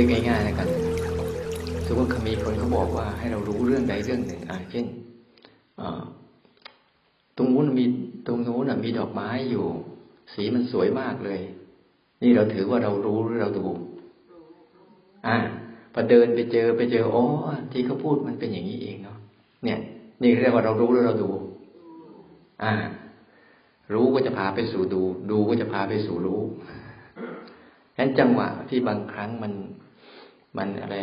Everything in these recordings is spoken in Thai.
นึกง่ายๆแล้วกันสมมติว่ามีคนเขาบอกว่าให้เรารู้เรื่องใดเรื่องหนึ่งอ่าเช่นตรงนู้นมีตรงนู้นมีดอกไม้อยู่ สีมันสวยมากเลย นี่เราถือว่าเรารู้หรือเราดูอ่าพอเดินไปเจอไปเจออ๋อที่เขาพูดมันเป็นอย่างนี้เองเนาะเนี่ย นี่เรียกว่าเรารู้หรือเราดู อ่า รู้ก็จะพาไปสู่ดู ดูก็จะพาไปสู่รู้ฉะนั้นจังหวะที่บางครั้งมัน มันอะไร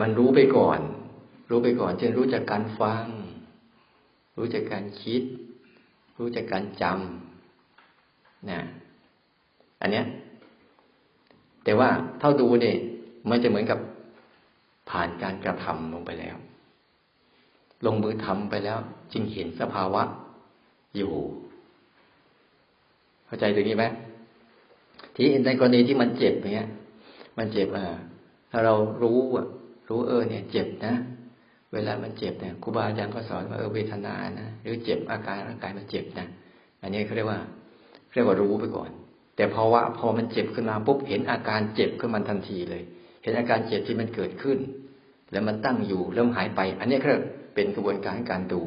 มันรู้ไปก่อน รู้ไปก่อน เช่นรู้จากการฟัง รู้จากการคิด รู้จากการจำนะอันเนี้ย แต่ว่าเท่าดูเนี่ยมันจะเหมือนกับผ่านการกระทำลงไปแล้ว ลงมือทำไปแล้ว จึงเห็นสภาวะ อยู่ เข้าใจตรงนี้ไหมที่ในกรณีที่มันเจ็บเนี้ย มันเจ็บอะ ถ้าเรารู้อะ รู้เออ เนี่ย เจ็บนะ เวลามันเจ็บเนี่ยครูบาอาจารย์ก็สอนว่าเออเวทนานะหรือเจ็บอาการร่างกายมันเจ็บนะอันนี้เขาเรียกว่าเรียกว่ารู้ไปก่อน แต่พราะว่าพอมันเจ็บขึ้นมาปุ๊บเห็นอาการเจ็บขึ้นมาทันทีเลย เห็นอาการเจ็บที่มันเกิดขึ้น แล้วมันตั้งอยู่เริ่มหายไป อันนี้ก็เป็นกระบวนการการดู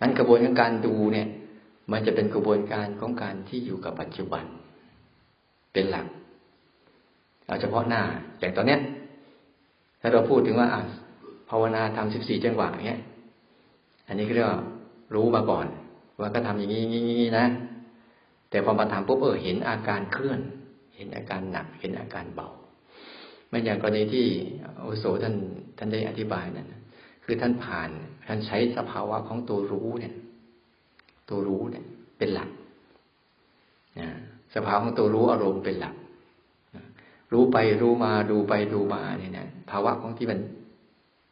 นั้นกระบวนการการดูเนี่ย มันจะเป็นกระบวนการของการที่อยู่กับปัจจุบัน เป็นหลัก เอาเฉพาะหน้าอย่างตอนเนี้ย ถ้าเราพูดถึงว่าอะภาวนาทำสิบสี่จังหวะเนี้ย อันนี้ก็เรียกว่ารู้มาก่อน ว่าก็ทำอย่างนี้นี้นะ แต่พอมาทำปุ๊บเออเห็นอาการเคลื่อน เห็นอาการหนัก เห็นอาการเบาไม่อย่างกรณีที่โอโสท่านท่านได้อธิบายนั่นคือท่านผ่านท่านใช้สภาวะของตัวรู้เนี่ย ตัวรู้เนี่ย เป็นหลักนะสภาวะของตัวรู้อารมณ์เป็นหลัก รู้ไปรู้มาดูไปดูมาเนี่ยนะภาวะของที่มัน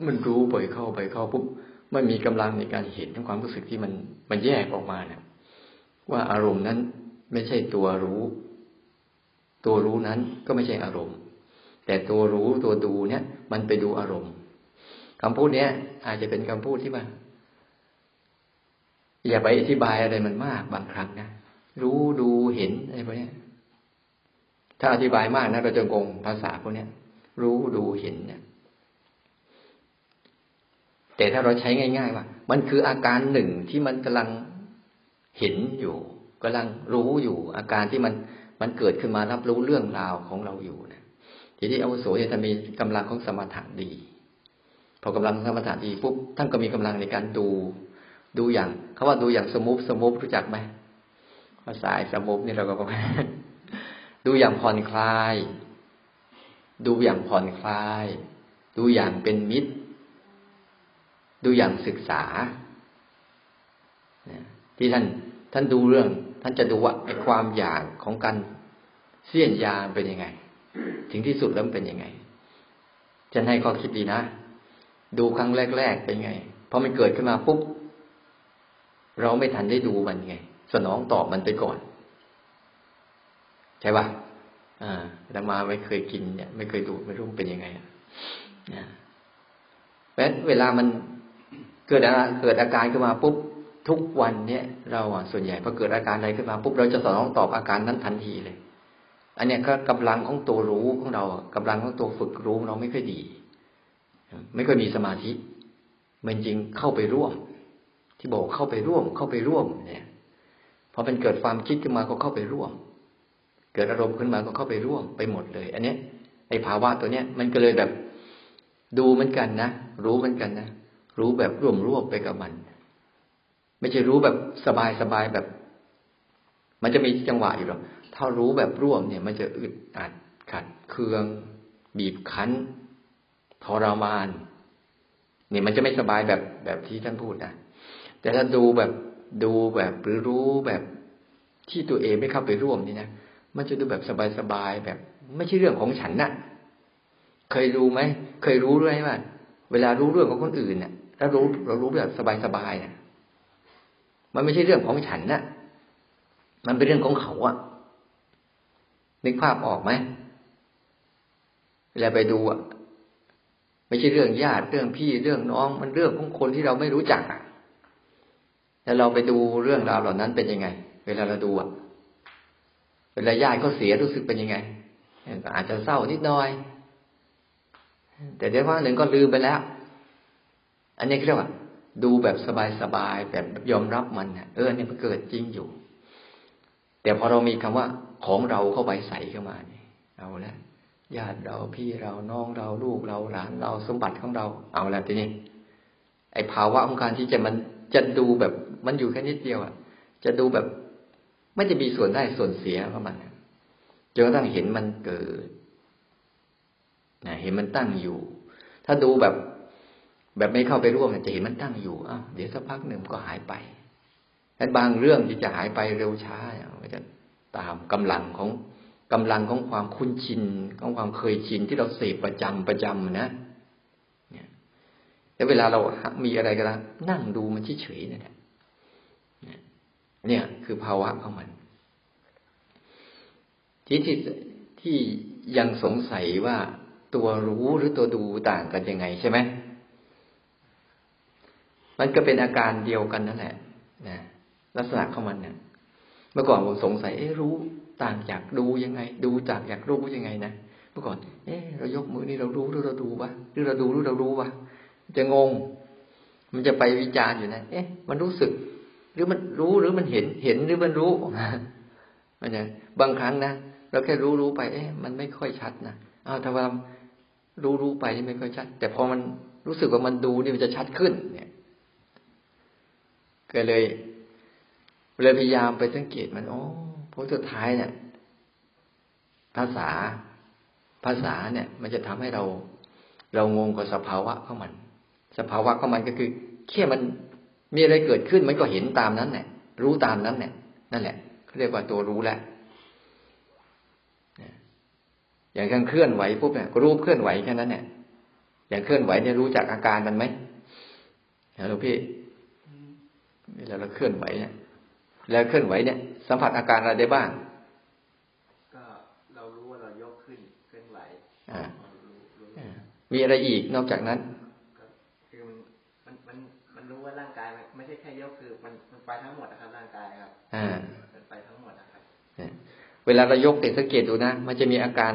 มันรู้ไปเข้าไปเข้าปุ๊บไม่มีกำลังในการเห็นทั้งความรู้สึกที่มันมันแยกออกมาเนี่ยว่าอารมณ์นั้นไม่ใช่ตัวรู้ ตัวรู้นั้นก็ไม่ใช่อารมณ์ แต่ตัวรู้ตัวดูเนี่ย มันไปดูอารมณ์คำพูดเนี้ย อาจจะเป็นคำพูดที่ว่าอย่าไปอธิบายอะไรมันมากบางครั้งนะรู้ดูเห็นอะไรพวกนี้ ถ้าอธิบายมากนะเราจะงงภาษาพวกนี้รู้ดูเห็นเนี่ย แต่ถ้าเราใช้ง่าย ๆ ว่า มันคืออาการหนึ่งที่มันกำลังเห็นอยู่กำลังรู้อยู่ อาการที่มันมันเกิดขึ้นมารับรู้เรื่องราวของเราอยู่นะทีนี้อาวุโสจะมีกำลังของสมถะดี พอกำลังสมถะดีปุ๊บท่านก็มีกำลังในการดู ดูอย่างเขาว่าดูอย่างสมุบสมุบรู้จักไหมภาษาสมุบนี่เราก็ ดูอย่างผ่อนคลาย ดูอย่างผ่อนคลาย ดูอย่างเป็นมิตร ดูอย่างศึกษาที่ท่านท่านดูเรื่อง ท่านจะดูว่าไอ้ความอยากของการเสี้ยนยาเป็นยังไง ถึงที่สุดแล้วเป็นยังไงจะให้ข้อคิดดีนะ ดูครั้งแรกๆเป็นไงพอมันเกิดขึ้นมาปุ๊บเราไม่ทันได้ดูมันไง สนองตอบมันไปก่อน ใช่ป่ะอ่าแต่มาไม่เคยกินเนี่ย ไม่เคยดูไม่รู้เป็นยังไงนะเพราะเวลามันเกิดเกิดอาการขึ้นมาปุ๊บทุกวันเนี่ยเราอะส่วนใหญ่พอเกิดอาการอะไรขึ้นมาปุ๊บเราจะสนองตอบอาการนั้นทันทีเลย อันเนี้ยก็กำลังของตัวรู้ของเรากำลังของตัวฝึกรู้เราไม่ค่อยดี ไม่ค่อยมีสมาธิมันจริงเข้าไปร่วม ที่บอกเข้าไปร่วมเข้าไปร่วมเนี่ยพอเป็นเกิดความคิดขึ้นมาก็เข้าไปร่วม เกิดอารมณ์ขึ้นมาก็เข้าไปร่วมไปหมดเลย อันนี้ไอ้ภาวะตัวเนี้ย มันก็เลยแบบดูเหมือนกันนะรู้เหมือนกันนะรู้แบบร่วมร่วมไปกับมัน ไม่ใช่รู้แบบสบายสบายแบบ มันจะมีจังหวะอยู่หรอกถ้ารู้แบบร่วมเนี่ย มันจะอึดอัดขัดเคือง บีบคั้นทรมานเนี่ยมันจะไม่สบายแบบแบบที่ท่านพูดนะแต่ถ้าดูแบบดูแบบหรือรู้แบบที่ตัวเองไม่เข้าไปร่วมนี่นะ มันจะดูแบบสบายๆแบบ ไม่ใช่เรื่องของฉันนะ่ะ เคยรู้ไหมเคยรู้ด้วยว่าเวลารู้เรื่องของคนอื่นเนี่ยแล้วรู้เรารู้แบบสบายๆเนี่ยมันไม่ใช่เรื่องของฉันนะ่ะ มันเป็นเรื่องของเขาอะนึกภาพออกไหมเวลาไปดูอะไม่ใช่เรื่องญาติเรื่องพี่เรื่องน้องมันเรื่องของคนที่เราไม่รู้จักอะแล้วเราไปดูเรื่องราวเหล่านั้นเป็นยังไง เวลาเราดูอะ เวลาญาติเขาเสียรู้สึกเป็นยังไงอาจจะเศร้านิดหน่อย แต่เดี๋ยววันหนึ่งก็ลืมไปแล้ว อันนี้เรียกว่า ดูแบบสบายๆแบบยอมรับมันเออเนี่ยมันเกิดจริงอยู่ แต่พอเรามีคำว่าของเราเข้าไปใส่เข้ามาเนี่ยเอาละญาติเราพี่เราน้องเราลูกเราหลานเราสมบัติของเราเอาละทีนี้ไอ้ภาวะของการที่จะมันจะดูแบบมันอยู่แค่นิดเดียวอะ จะดูแบบ ไม่จะมีส่วนได้ส่วนเสียของมันจนกระทั่งเห็นมันเกิดนะเห็นมันตั้งอยู่ ถ้าดูแบบแบบไม่เข้าไปร่วมจะเห็นมันตั้งอยู่อ้าวเดี๋ยวสักพักหนึ่งก็หายไปแต่บางเรื่องที่จะหายไปเร็วช้ามันจะตามกำลังของกำลังของความคุ้นชินของความเคยชินที่เราเสพประจำประจำนะเนี่ยแล้วเวลาเรามีอะไรก็แล้วนั่งดูมันเฉยๆเนี่ย เนี่ย คือภาวะของมันที่ที่ที่ยังสงสัยว่าตัวรู้หรือตัวดูต่างกันยังไงใช่ไหมมันก็เป็นอาการเดียวกันนั่นแหละนะลักษณะของมันเนี่ย เมื่อก่อนผมสงสัย เอ๊ะรู้ต่างจากดูยังไง ดูจากอยากรู้ยังไงนะเมื่อก่อน เอ๊ะเรายกมือนี่เรารู้หรือเราดูวะหรือเราดูหรือเรารู้วะจะงง มันจะไปวิจารณ์อยู่นะ เอ๊ะ มันรู้สึก หรือมันรู้หรือมันเห็นเห็นหรือมันรู้มันอย่างบางครั้งนะเราแค่รู้รู้ไป เอ๊ะมันไม่ค่อยชัดนะอ้าวถ้าว่ารู้รู้ไปนี่ไม่ค่อยชัด แต่พอมันรู้สึกว่ามันดูนี่มันจะชัดขึ้น เนี่ยก็เลยเลยพยายามไปสังเกตมันโอ้พราะสุดท้ายเนี่ย ภาษาภาษาเนี่ย มันจะทำให้เรา เรางงกับสภาวะของมัน สภาวะของมันก็คือแค่มัน มีอะไรเกิดขึ้นมันก็เห็นตามนั้นเนี่ยรู้ตามนั้นเนี่ยนั่นแหละเขาเรียกว่าตัวรู้แหละอย่างการเคลื่อนไหวปุ๊บเนี่ยก็รู้เคลื่อนไหวแค่นั้นเนี่ยอย่างเคลื่อนไหวเนี่ยรู้จากอาการมันไหมหลวงพี่เวลาเราเคลื่อนไหวเนี่ยแล้วเคลื่อนไหวเนี่ย สัมผัสอาการอะไรได้บ้าง ก็เรารู้ว่าเรายกขึ้นเคลื่อนไหวมีอะไรอีกนอกจากนั้นคือมันมันมันรู้ว่าร่างกาย ไม่ใช่แค่ยกคือมันมันไปทั้งหมดนะครับร่างกายครับ อ่ามันไปทั้งหมดนะครับเวลาเรายกเตสังเกตดูนะ มันจะมีอาการ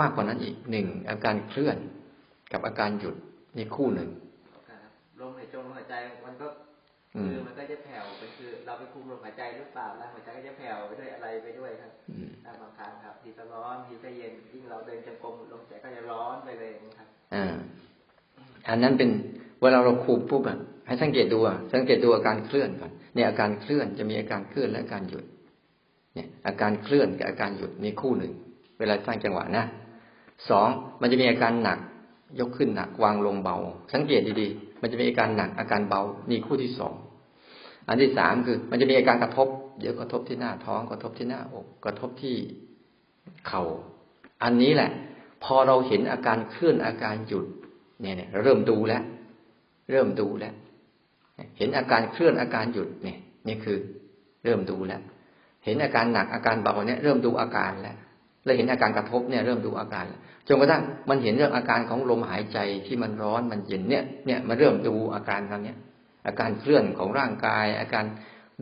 มากกว่านั้นอีกหนึ่งอาการเคลื่อน กับอาการหยุดนี่คู่หนึ่งลมหายใจลมหายใจมันก็คือมันก็จะแผ่วเป็นคือ เราไปคุมลมหายใจหรือเปล่าแล้วหัวใจก็จะแผ่วไปด้วยอะไรไปด้วยครับบางครั้งครับทีก็ร้อนทีก็เย็นยิ่งเราเดินจงกรมลมใจก็จะร้อนไปเลยครับอ่าอันนั้นเป็นเวลาเราคุมปุ๊บอะ ให้สังเกตดูอะสังเกตดูอาการเคลื่อนก่อนเนี่ยอาการเคลื่อนจะมีอาการเคลื่อนและอาการหยุด เนี่ย อาการเคลื่อนกับอาการหยุดนี่คู่หนึ่ง เวลาสร้างจังหวะนะสองมันจะมีอาการหนัก ยกขึ้นหนักวางลงเบา สังเกตดีๆ มันจะมีอาการหนักอาการเบานี่คู่ที่สองอันที่สามคือ มันจะมีอาการกระทบ เดี๋ยวกระทบที่หน้าท้องกระทบที่หน้าอกกระทบที่เข่าอันนี้แหละ พอเราเห็นอาการเคลื่อนอาการหยุด เนี่ยเนี่ยเริ่มดูแล้ว เริ่มดูแล้ว เห็นอาการเคลื่อนอาการหยุดเนี่ยนี่คือเริ่มดูแล้ว เห็นอาการหนักอาการเบาเนี่ยเริ่มดูอาการแล้วแล้วเห็นอาการกระทบเนี่ยเริ่มดูอาการจนกระทั่งมันเห็นเรื่องอาการของลมหายใจที่มันร้อนมันเย็นเนี่ยเนี่ยมันเริ่มดูอาการตรงนี้อาการเคลื่อนของร่างกาย อาการ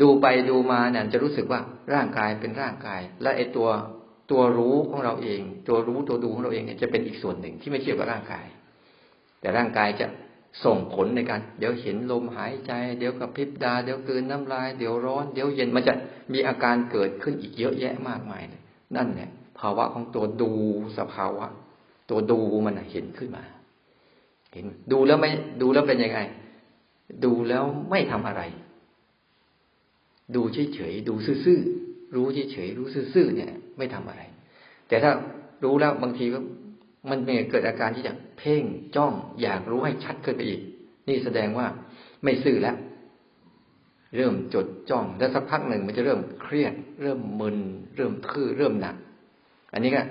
ดูไปดูมาเนี่ยจะรู้สึกว่าร่างกายเป็นร่างกาย และไอตัวตัวรู้ของเราเอง ตัวรู้ตัวดูของเราเองเนี่ยจะเป็นอีกส่วนหนึ่งที่ไม่เกี่ยวกับร่างกาย แต่ร่างกายจะ ส่งผลในการ เดี๋ยวเห็นลมหายใจ เดี๋ยวกระพริบตาเดี๋ยวกืนน้ำลาย เดี๋ยวร้อน เดี๋ยวเย็นมันจะมีอาการเกิดขึ้นอีกเยอะแยะมากมายเลยนั่นเนี่ยภาวะของตัวดูสภาวะ ตัวดูมันเห็นขึ้นมา เห็นดูแล้วไม่ดูแล้วเป็นยังไง ดูแล้วไม่ทำอะไร ดูเฉยๆดูซื่อๆรู้เฉยๆรู้ซื่อๆเนี่ย ไม่ทำอะไร แต่ถ้ารู้แล้วบางทีก็ มันเกิดอาการที่จะเพ่งจ้อง อยากรู้ให้ชัดขึ้นไปอีก นี่แสดงว่าไม่ซื่อแล้ว เริ่มจดจ้อง แล้วสักพักหนึ่งมันจะเริ่มเครียด เริ่มมึน เริ่มทื่อเริ่มหนัก อันนี้ก็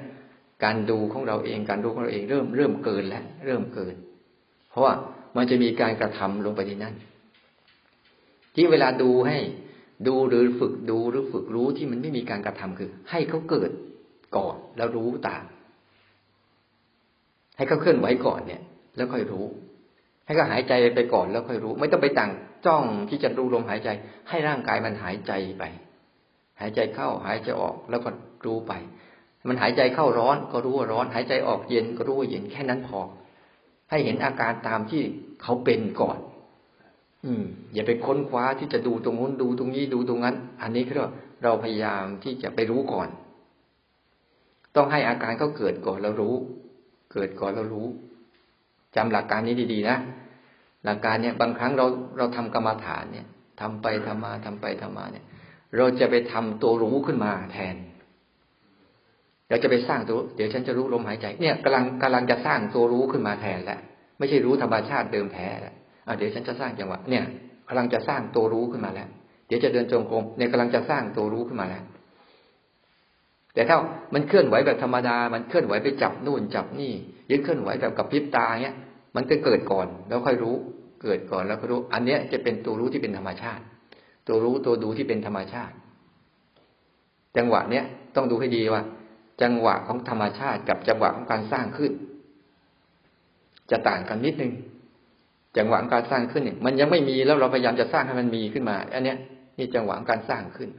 การดูของเราเองการดูของเราเองเริ่มเริ่มเกินแล้วเริ่มเกิน เพราะว่ามันจะมีการกระทำลงไปในนั้นที่เวลาดูให้ดูหรือฝึกดูหรือฝึกรู้ที่มันไม่มีการกระทำคือ ให้เขาเกิดก่อนแล้วรู้ตาม ให้เขาเคลื่อนไหวก่อนเนี่ย แล้วค่อยรู้ ให้เขาหายใจไปก่อนแล้วค่อยรู้ ไม่ต้องไปต่างจ้องที่จะดูลมหายใจ ให้ร่างกายมันหายใจไป หายใจเข้าหายใจออกแล้วก็รู้ไป มันหายใจเข้าร้อนก็รู้ว่าร้อน หายใจออกเย็นก็รู้ว่าเย็นแค่นั้นพอ ให้เห็นอาการตามที่เขาเป็นก่อน อืม อย่าไปค้นคว้าที่จะดูตรงนู้นดูตรงนี้ดูตรงนั้น อันนี้คือเราพยายามที่จะไปรู้ก่อน ต้องให้อาการเขาเกิดก่อนแล้วรู้ เกิดก่อนแล้วรู้จำหลักการนี้ดีๆนะหลักการเนี่ยบางครั้งเราเราทำกรรมฐานเนี่ยทำไปทำมาทำไปทำมาเนี่ย เราจะไปทำตัวรู้ขึ้นมาแทน เราจะไปสร้างตัว เดี๋ยวฉันจะรู้ลมหายใจเนี่ยกำลังกำลังจะสร้างตัวรู้ขึ้นมาแทนแล้วไม่ใช่รู้ธรรมชาติเดิมแท้แล้วเดี๋ยวฉันจะสร้างจังหวะเนี่ยกำลังจะสร้างตัวรู้ขึ้นมาแล้ว เดี๋ยวจะเดินจงกรมเนี่ยกำลังจะสร้างตัวรู้ขึ้นมาแล้ว แต่ถ้ามันเคลื่อนไหวแบบธรรมดา มันเคลื่อนไหวไปจับนู่นจับนี่ยึดเคลื่อนไหวแบบกับพริบตาเนี้ย มันก็เกิดก่อนแล้วค่อยรู้ เกิดก่อนแล้วก็รู้ อันเนี้ยจะเป็นตัวรู้ที่เป็นธรรมชาติ ตัวรู้ตัวดูที่เป็นธรรมชาติ จังหวะเนี้ยต้องดูให้ดีว่า จังหวะของธรรมชาติกับจังหวะของการสร้างขึ้น จะต่างกันนิดนึง จังหวะการสร้างขึ้นเนี่ยมันยังไม่มีแล้วเราพยายามจะสร้างให้มันมีขึ้นมา อันเนี้ยนี่จังหวะการสร้างขึ้น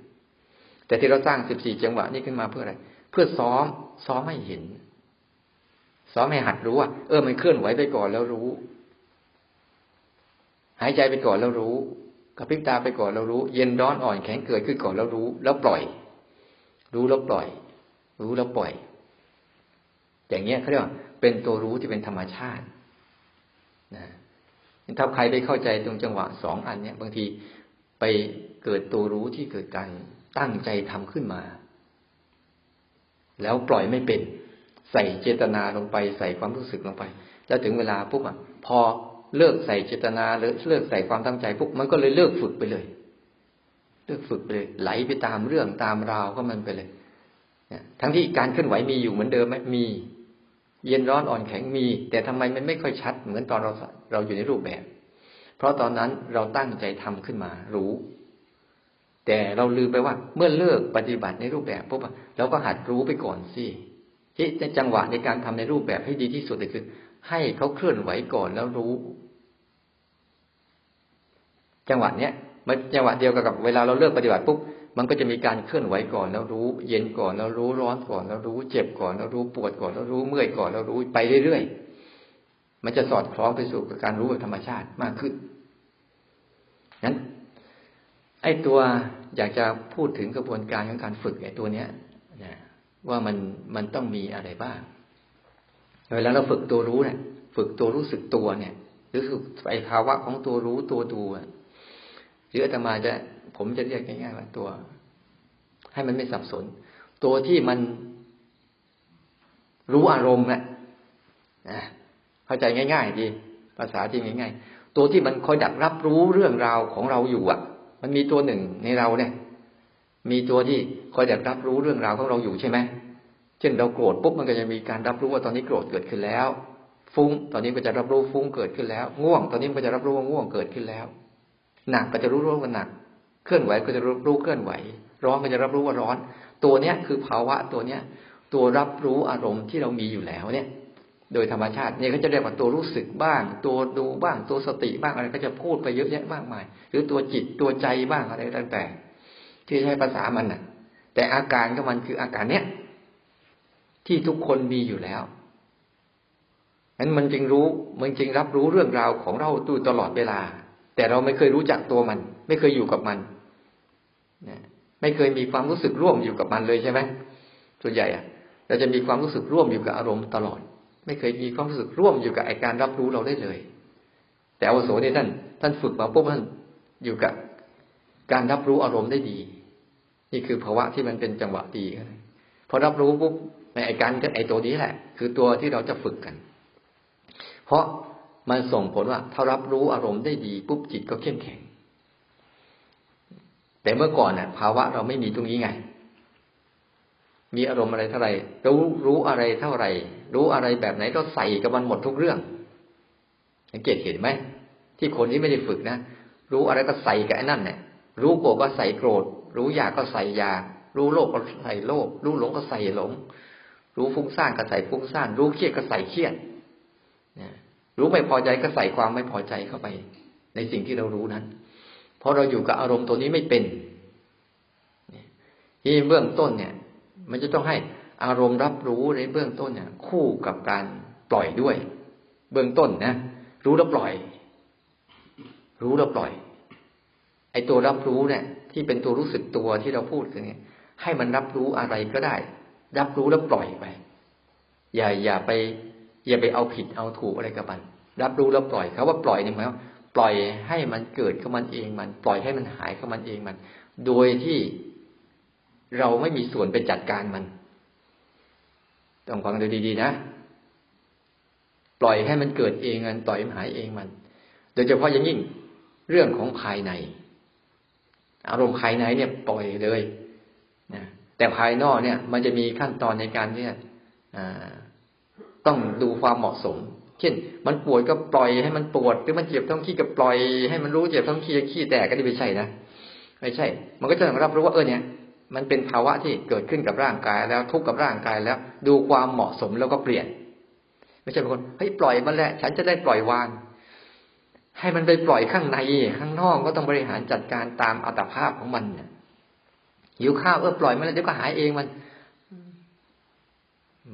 แต่ที่เราสร้างสิบสี่จังหวะนี้ขึ้นมาเพื่ออะไร เพื่อซ้อม ซ้อมให้เห็น ซ้อมให้หัดรู้ว่า เออ มันเคลื่อนไหวไปก่อนแล้วรู้ หายใจไปก่อนแล้วรู้กระพริบตาไปก่อนแล้วรู้ เย็นร้อนอ่อนแข็งเกิดขึ้นก่อนแล้วรู้ แล้วปล่อย รู้แล้วปล่อย รู้แล้วปล่อย อย่างเงี้ยเขาเรียกว่าเป็นตัวรู้ที่เป็นธรรมชาตินะถ้าใครไปเข้าใจตรงจังหวะสองอันเนี้ยบางทีไปเกิดตัวรู้ที่เกิดการ ตั้งใจทำขึ้นมา แล้วปล่อยไม่เป็น ใส่เจตนาลงไปใส่ความรู้สึกลงไป แล้วถึงเวลาปุ๊บอะพอเลิกใส่เจตนาหรือเลิกใส่ความตั้งใจปุ๊บมันก็เลยเลิกฝึกไปเลย เลิกฝึกไปเลย ไหลไปตามเรื่องตามราวก็มันไปเลยทั้งที่การเคลื่อนไหวมีอยู่เหมือนเดิมไหมมี เย็นร้อนอ่อนแข็งมี แต่ทำไมมันไม่ค่อยชัด เหมือนตอนเราเราอยู่ในรูปแบบ เพราะตอนนั้นเราตั้งใจทำขึ้นมา รู้ แต่เราลืมไปว่า เมื่อเลิกปฏิบัติในรูปแบบปุ๊บเราก็หัดรู้ไปก่อนสิที่ในจังหวะในการทำในรูปแบบให้ดีที่สุดเลยคือ ให้เขาเคลื่อนไหวก่อนแล้วรู้ จังหวะเนี้ยมันจังหวะเดียวกับเวลาเราเลิกปฏิบัติปุ๊บมันก็จะมีการเคลื่อนไหวก่อนแล้วรู้ เย็นก่อนแล้วรู้ร้อนก่อนแล้วรู้ เจ็บก่อนแล้วรู้ปวดก่อนแล้วรู้เมื่อยก่อนแล้วรู้ไปเรื่อยๆมันจะสอดคล้องไปสู่กับการรู้แบบธรรมชาติมากขึ้นนั้น ไอ้ตัวอยากจะพูดถึงกระบวนการของการฝึกไอ้ตัวเนี้ยนะว่ามันมันต้องมีอะไรบ้างเวลาเราฝึกตัวรู้เนี่ยฝึกตัวรู้สึกตัวเนี่ย หรือฝึกไอ้ภาวะของตัวรู้ตัวดูหรืออาตมาจะ ผมจะเรียกง่ายๆว่าตัว ให้มันไม่สับสน ตัวที่มันรู้อารมณ์นะเข้าใจง่าย ๆ ดี ภาษาที่ง่าย ๆ ตัวที่มันคอยดักรับรู้เรื่องราวของเราอยู่อะ มันมีตัวหนึ่งในเราเนี่ย มีตัวที่คอยดักรับรู้เรื่องราวของเราอยู่ใช่ไหมเช่นเราโกรธปุ๊บมันก็จะมีการรับรู้ว่าตอนนี้โกรธเกิดขึ้นแล้ว ฟุ้ง ตอนนี้ก็จะรับรู้ฟุ้งเกิดขึ้นแล้ว ง่วง ตอนนี้ก็จะรับรู้ว่าง่วงเกิดขึ้นแล้ว หนักก็จะรู้ว่าหนัก เคลื่อนไหวก็จะรับรู้เคลื่อนไหว ร้อนก็จะรับรู้ว่าร้อน ตัวเนี้ยคือภาวะตัวเนี้ย ตัวรับรู้อารมณ์ที่เรามีอยู่แล้วเนี่ย โดยธรรมชาติเนี่ยก็จะเรียกว่าตัวรู้สึกบ้าง ตัวดูบ้างตัวสติบ้างอะไรก็จะพูดไปเยอะแยะมากมาย หรือตัวจิตตัวใจบ้างอะไรต่างๆที่ใช้ภาษามันน่ะ แต่อาการของมันคืออาการเนี้ยที่ทุกคนมีอยู่แล้วนั้นมันจึงรู้มันจึงรับรู้เรื่องราวของเราตู้ตลอดเวลา แต่เราไม่เคยรู้จักตัวมัน ไม่เคยอยู่กับมันนะไม่เคยมีความรู้สึกร่วมอยู่กับมันเลยใช่ไหมส่วนใหญ่อะเราจะมีความรู้สึกร่วมอยู่กับอารมณ์ตลอด ไม่เคยมีความรู้สึกร่วมอยู่กับไอการรับรู้เราได้เลย แต่อวโสเนี่ยท่านท่านฝึกมาปุ๊บท่านอยู่กับการรับรู้อารมณ์ได้ดี นี่คือภาวะที่มันเป็นจังหวะดีพอรับรู้ปุ๊บในไอการก็ไอตัวนี้แหละ คือตัวที่เราจะฝึกกัน เพราะมันส่งผลว่าถ้ารับรู้อารมณ์ได้ดีปุ๊บจิตก็เข้มแข็ง แต่เมื่อก่อนเนี่ยภาวะเราไม่มีตรงนี้ไง มีอารมณ์อะไรเท่าไหร่รู้รู้อะไรเท่าไหร่ รู้อะไรแบบไหนก็ใส่กับมันหมดทุกเรื่องสังเกตเห็นไหมที่คนที่ไม่ได้ฝึกนะรู้อะไรก็ใส่กับไอ้นั่นเนี่ยรู้โกรธก็ใส่โกรธ รู้อยากก็ใส่อยากรู้โลภก็ใส่โลภรู้หลงก็ใส่หลง รู้ฟุ้งซ่านก็ใส่ฟุ้งซ่าน รู้เครียดก็ใส่เครียดรู้ไม่พอใจก็ใส่ความไม่พอใจเข้าไป ในสิ่งที่เรารู้นั้นราะเราอยู่กับอารมณ์ตัวนี้ไม่เป็นที่เบื้องต้นเนี่ย มันจะต้องให้ อารมณ์รับรู้ในเบื้องต้นเนี่ย คู่กับการปล่อยด้วย เบื้องต้นนะรู้แล้วปล่อย รู้แล้วปล่อย ไอ้ตัวรับรู้เนี่ย ที่เป็นตัวรู้สึกตัวที่เราพูดกันเนี่ย ให้มันรับรู้อะไรก็ได้ รับรู้แล้วปล่อยไป อย่าอย่าไป อย่าไปเอาผิดเอาถูกอะไรกับมัน รับรู้แล้วปล่อยเขาว่าปล่อยเนี่ยหมายว่าปล่อยให้มันเกิดขึ้นมันเองมัน ปล่อยให้มันหายขึ้นมันเองมัน โดยที่เราไม่มีส่วนไปจัดการมัน ต้องฟังดูดีๆนะปล่อยให้มันเกิดเองมันปล่อยมันหายเองมัน โดยเฉพาะอย่างยิ่งเรื่องของภายใน อารมณ์ภายในเนี่ยปล่อยเลยนะแต่ภายนอกเนี่ย มันจะมีขั้นตอนในการเนี่ยต้องดูความเหมาะสม เช่น มันปวดก็ปล่อยให้มันปวดหรือมันเจ็บท้องขี้ก็ปล่อยให้มันรู้เจ็บท้องขี้ขี้แตกก็ไม่ใช่นะไม่ใช่ มันก็จะต้องรับรู้ว่าเออเนี่ย มันเป็นภาวะที่เกิดขึ้นกับร่างกายแล้วทุกข์กับร่างกายแล้ว ดูความเหมาะสมแล้วก็เปลี่ยน ไม่ใช่บางคนเฮ้ยปล่อยมันแหละ ฉันจะได้ปล่อยวาง ให้มันไปปล่อยข้างใน ข้างนอกก็ต้องบริหารจัดการตามอัตภาพของมันเนี่ยหิวข้าวเออปล่อยมันแล้วเดี๋ยวก็หายเองมัน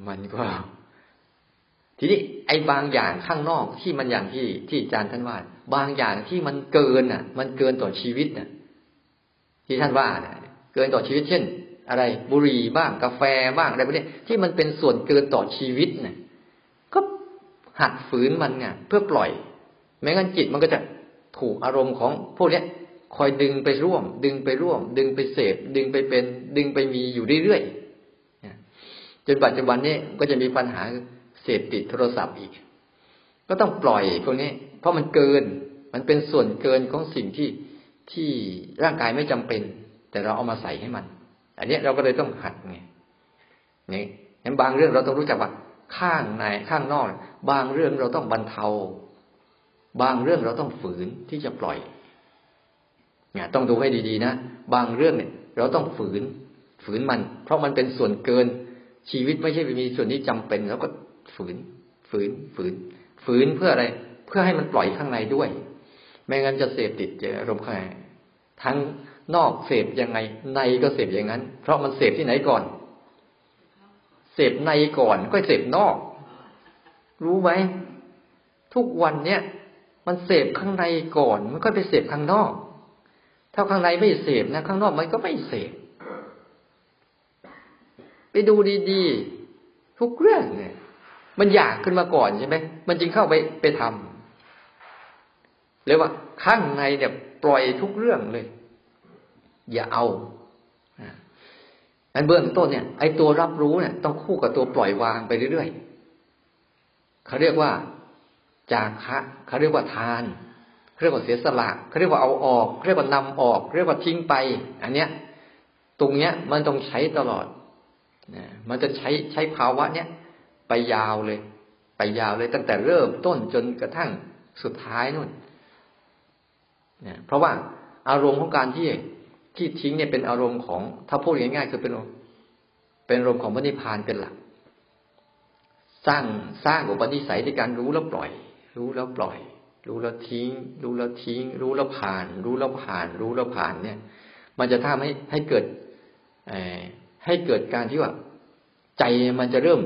มันก็ ทีนี้ไอ้บางอย่างข้างนอกที่มันอย่างที่ที่อาจารย์ท่านว่า บางอย่างที่มันเกินอะ มันเกินต่อชีวิตน่ะ ที่ท่านว่าน่ะ เกินต่อชีวิตเช่น อะไรบุหรี่บ้างกาแฟบ้างอะไรพวกนี้ที่มันเป็นส่วนเกินต่อชีวิตเนี่ยก็หัดฝืนมันไงเพื่อปล่อย ไม่งั้นจิตมันก็จะถูกอารมณ์ของพวกนี้คอยดึงไปร่วม ดึงไปร่วม ดึงไปเสพ ดึงไปเป็น ดึงไปมีอยู่เรื่อยๆจนปัจจุบันนี้ก็จะมีปัญหาเสพติดโทรศัพท์อีก ก็ต้องปล่อยพวกนี้ เพราะมันเกินมันเป็นส่วนเกินของสิ่งที่ที่ร่างกายไม่จำเป็น แต่เราเอามาใส่ให้มัน อันนี้เราก็เลยต้องหัดไงนี่งั้นบางเรื่องเราต้องรู้จักว่า ข้างในข้างนอก บางเรื่องเราต้องบรรเทา บางเรื่องเราต้องฝืนที่จะปล่อยเนี่ยต้องดูให้ดีๆนะบางเรื่องเนี่ย เราต้องฝืน ฝืนมัน เพราะมันเป็นส่วนเกิน ชีวิตไม่ใช่มีส่วนที่จำเป็นแล้วก็ฝืน ฝืนฝืน ฝืนเพื่ออะไร เพื่อให้มันปล่อยข้างในด้วย ไม่งั้นจะเสพติดจออารมณ์ข้างในทั้ง นอกเสพยังไง ในก็เสพอย่างนั้น เพราะมันเสพที่ไหนก่อน เสพในก่อนก็เสพนอก รู้ไหมทุกวันเนี้ยมันเสพข้างในก่อนมันก็ไปเสพข้างนอก ถ้าข้างในไม่เสพนะข้างนอกมันก็ไม่เสพไปดูดีๆ ทุกเรื่องเนี่ย มันอยากขึ้นมาก่อนใช่ไหมมันจึงเข้าไปไปทำเรียกว่าข้างในเนี่ยปล่อยทุกเรื่องเลย อย่าเอาอันเบื้องต้นเนี่ยไอ้ตัวรับรู้เนี่ย ต้องคู่กับตัวปล่อยวางไปเรื่อยๆเขาเรียกว่าจากคะเขาเรียกว่าทานเขาเรียกว่าเสียสละเขาเรียกว่าเอาออกเรียกว่านำออกเรียกว่าทิ้งไป อันเนี้ย ตรงเนี้ย มันต้องใช้ตลอดนะมันจะใช้ใช้ภาวะเนี้ยไปยาวเลย ไปยาวเลยตั้งแต่เริ่มต้นจนกระทั่งสุดท้ายนู่นเนี่ยเพราะว่าอารมณ์ของการที่ ที่ทิ้งเนี่ยเป็นอารมณ์ของ ถ้าพูดง่ายๆคือเป็นเป็นอารมณ์ของพระนิพพานเป็นหลัก สร้างสร้างอุปนิสัยในการรู้แล้วปล่อย รู้แล้วปล่อย รู้แล้วทิ้ง รู้แล้วทิ้ง รู้แล้วผ่าน รู้แล้วผ่าน รู้แล้วผ่านเนี่ย มันจะทำให้ให้เกิดให้เกิดการที่ว่า ใจมันจะเริ่ม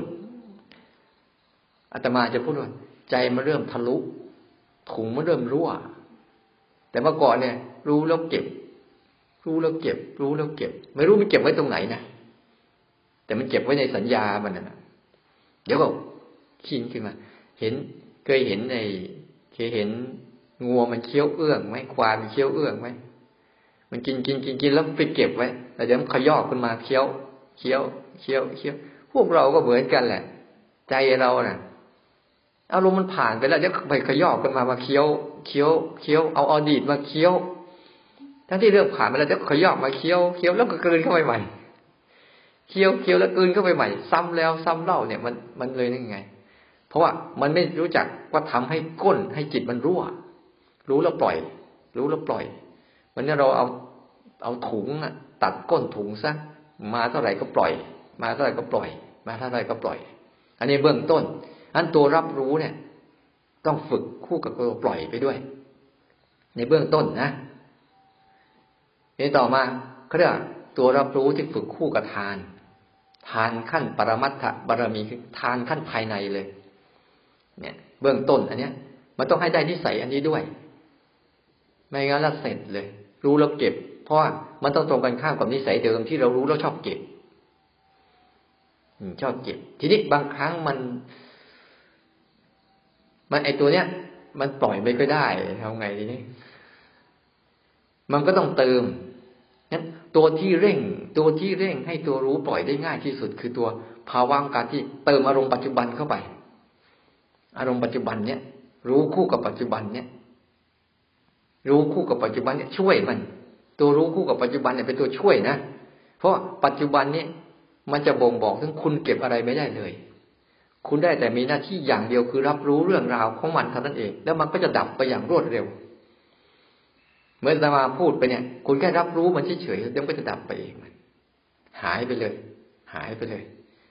อาตมาจะพูดว่าใจมันเริ่มทะลุถุงมันเริ่มรั่ว แต่เมื่อก่อนเนี่ย รู้แล้วเก็บ รู้แล้วเก็บ รู้แล้วเก็บ ไม่รู้มันเก็บไว้ตรงไหนนะแต่มันเก็บไว้ในสัญญามันนะเดี๋ยวก็คินขึ้นมา เห็นเคยเห็นในเคยเห็นงัวมันเคี้ยวเอื้องไหมควายมันเคี้ยวเอื้องไหมมันกินกินกินกินแล้วไปเก็บไว้แต่เดี๋ยวมันขยอกขึ้นมาเคี้ยวเคี้ยวเคี้ยวเคี้ยว พวกเราก็เหมือนกันแหละ ใจเราเนะ่ะอารมณ์มันผ่านไปแล้วเดี๋ยวไปขยอกขึ้นมามาเคี้ยวเคี้ยวเคี้ยวเอาอดีตมาเคี้ยว ทั้งที่เรื่องผ่านไปแล้วจะขยอกมาเคี้ยวเคี้ยวแล้วก็เกินเข้าไปใหม่เคี้ยวเคี้ยวแล้วเกินเข้าไปใหม่ ซ้ำแล้วซ้ำเล่าเนี่ยมันมันเลยนั่นไง เพราะว่ามันไม่รู้จักว่าทำให้ก้นให้จิตมันรั่ว รู้แล้วปล่อย รู้แล้วปล่อยวันนี้เราเอาเอาถุงตัดก้นถุงซะมาเท่าไหร่ก็ปล่อย มาเท่าไหร่ก็ปล่อย มาเท่าไหร่ก็ปล่อย อันนี้เบื้องต้นอันตัวรับรู้เนี่ย ต้องฝึกคู่กับตัวปล่อยไปด้วย ในเบื้องต้นนะ นี่ต่อมาเขาเรียกตัวรับรู้ที่ฝึกคู่กับทาน ทานขั้นปรมัตถบารมีคือทานขั้นภายในเลย เนี่ย เบื้องต้น อันเนี้ย มันต้องให้ได้นิสัยอันนี้ด้วย ไม่งั้นละเสร็จเลย รู้แล้วเก็บ เพราะมันต้องตรงกันข้ามกับนิสัยเดิมที่เรารู้แล้วชอบเก็บชอบเก็บ ทีนี้บางครั้งมัน มันไอตัวเนี้ย มันปล่อยไม่ก็ได้ทำไงทีนี้ มันก็ต้องเติม นั้นตัวที่เร่ง ตัวที่เร่งให้ตัวรู้ปล่อยได้ง่ายที่สุด คือตัวภาวะการที่เติมอารมณ์ปัจจุบันเข้าไป อารมณ์ปัจจุบันเนี้ยรู้คู่กับปัจจุบันเนี้ยรู้คู่กับปัจจุบันเนี่ยช่วยมัน ตัวรู้คู่กับปัจจุบันเนี่ยเป็นตัวช่วยนะ เพราะปัจจุบันนี้มันจะบ่งบอกถึงคุณเก็บอะไรไม่ได้เลย คุณได้แต่มีหน้าที่อย่างเดียวคือรับรู้เรื่องราวของมันเท่านั้นเอง แล้วมันก็จะดับไปอย่างรวดเร็ว เมื่อจะมาพูดไปเนี่ย คุณแค่รับรู้มันเฉยๆเดี๋ยวก็จะดับไปเองมันหายไปเลย หายไปเลย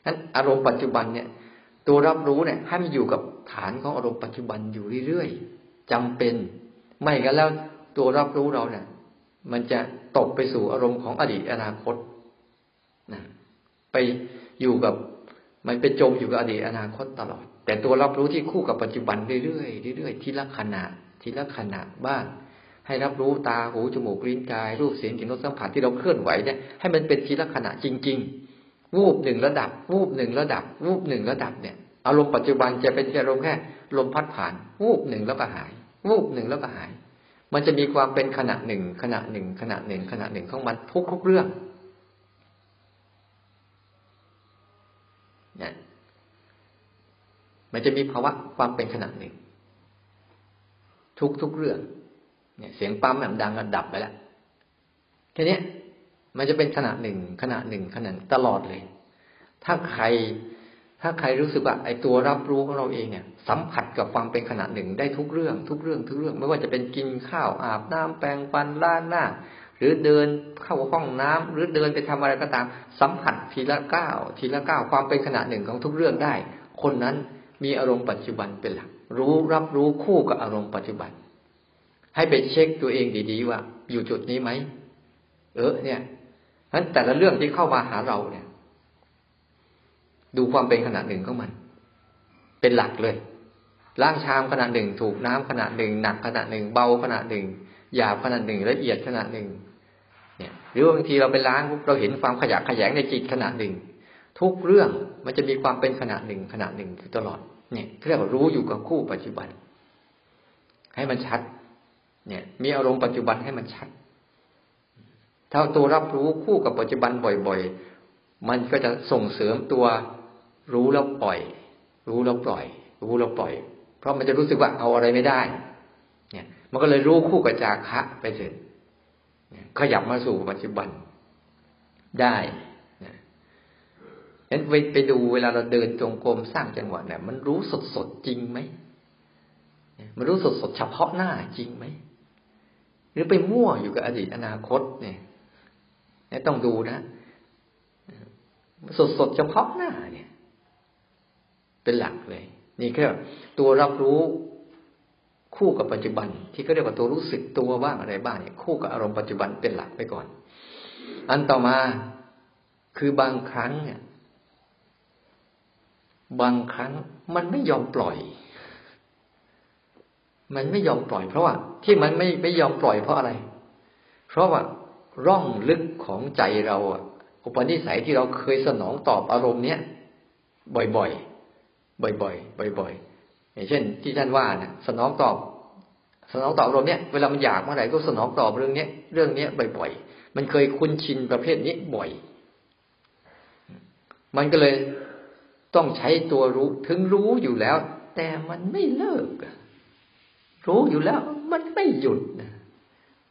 นั้นอารมณ์ปัจจุบันเนี่ย ตัวรับรู้เนี่ยให้มันอยู่กับฐานของอารมณ์ปัจจุบันอยู่เรื่อยๆจำเป็น ไม่กันแล้วตัวรับรู้เราเนี่ย มันจะตกไปสู่อารมณ์ของอดีตอนาคตนะไปอยู่กับมันไปจมอยู่กับอดีตอนาคตตลอด แต่ตัวรับรู้ที่คู่กับปัจจุบันเรื่อยๆเรื่อยๆทีละขณะทีละขณะบ้าง ให้รับรู้ตาหูจมูกลิ้นกาย รูปเสียงกลิ่นรสสัมผัสที่เราเคลื่อนไหวเนี่ยให้มันเป็นทีละขณะจริง ๆ วูบหนึ่งระดับ วูบหนึ่งระดับ วูบหนึ่งระดับเนี่ยอารมณ์ปัจจุบันจะเป็นแค่อารมณ์แค่ลมพัดผ่าน วูบหนึ่งแล้วก็หาย วูบหนึ่งแล้วก็หาย มันจะมีความเป็นขณะหนึ่ง ขณะหนึ่ง ขณะหนึ่ง ขณะหนึ่งของมันทุกทุกเรื่องเนี่ยมันจะมีภาวะความเป็นขณะหนึ่ง ทุกทุกเรื่อง เนี่ยเสียงปั๊มแบบดังก็ดับไปแล้วแค่นี้มันจะเป็นขณะหนึ่งขณะหนึ่งขณะตลอดเลย ถ้าใคร ถ้าใครรู้สึกว่าไอ้ตัวรับรู้ของเราเองเนี่ย สัมผัสกับความเป็นขณะหนึ่งได้ทุกเรื่อง ทุกเรื่อง ทุกเรื่อง ไม่ว่าจะเป็นกินข้าวอาบน้ำแปรงฟันล้างหน้า หรือเดินเข้าห้องน้ำหรือเดินไปทำอะไรก็ตาม สัมผัสทีละก้าวทีละก้าวความเป็นขณะหนึ่งของทุกเรื่องได้ คนนั้นมีอารมณ์ปัจจุบันเป็นหลัก รู้รับรู้คู่กับอารมณ์ปัจจุบัน ให้ไปเช็คตัวเองดีๆว่า อยู่จุดนี้ไหมเออ เนี่ยนั้นแต่ละเรื่องที่เข้ามาหาเราเนี่ย ดูความเป็นขนาดหนึ่งของมัน เป็นหลักเลยล้างชามขนาดหนึ่ง ถูกน้ำขนาดหนึ่งหนักขนาดหนึ่งเบาขนาดหนึ่งหยาบขนาดหนึ่งละเอียดขนาดหนึ่งเนี่ย หรือบางทีเราไปล้างเราเห็นความขยะขยงในจิตขนาดหนึ่งทุกเรื่องมันจะมีความเป็นขนาดหนึ่งขนาดหนึ่งตลอด เนี่ยเรียกว่ารู้อยู่กับคู่ปัจจุบัน ให้มันชัด เนี่ย มีอารมณ์ปัจจุบันให้มันชัด ถ้าตัวรับรู้คู่กับปัจจุบันบ่อย ๆ มันก็จะส่งเสริมตัวรู้แล้วปล่อย รู้แล้วปล่อย รู้แล้วปล่อย เพราะมันจะรู้สึกว่าเอาอะไรไม่ได้ เนี่ย มันก็เลยรู้คู่กับจาคะไปเสร็จขยับมาสู่ปัจจุบันได้เห็นไปไปดูเวลาเราเดินจงกรมสร้างจังหวะเนี่ยมันรู้สดสดจริงไหมมันรู้สดสดเฉพาะหน้าจริงไหม หรือไปมั่วอยู่กับอดีตอนาคตเนี่ยนี่ต้องดูนะ สดสดเฉพาะหน้าเนี่ย เป็นหลักเลย นี่แค่ตัวรับรู้คู่กับปัจจุบัน ที่เขาเรียกว่าตัวรู้สึกตัวบ้างอะไรบ้างเนี่ยคู่กับอารมณ์ปัจจุบันเป็นหลักไปก่อน อันต่อมาคือบางครั้งเนี่ยบางครั้งมันไม่ยอมปล่อย มันไม่ยอมปล่อยเพราะว่า ที่มันไม่ไม่ยอมปล่อยเพราะอะไร เพราะว่าร่องลึกของใจเราอะอุปนิสัยที่เราเคยสนองตอบอารมณ์เนี้ยบ่อยๆ บ่อยๆ บ่อยๆ อย่างเช่น ที่ท่านว่านะสนองตอบ สนองตอบอารมณ์เนี้ยเวลามันอยากเมื่อไหร่ก็สนองตอบเรื่องเนี้ยเรื่องเนี้ยบ่อยๆ มันเคยคุ้นชินประเภทนี้บ่อย มันก็เลยต้องใช้ตัวรู้ถึงรู้อยู่แล้ว แต่มันไม่เลิก รู้อยู่แล้ว มันไม่หยุดนะ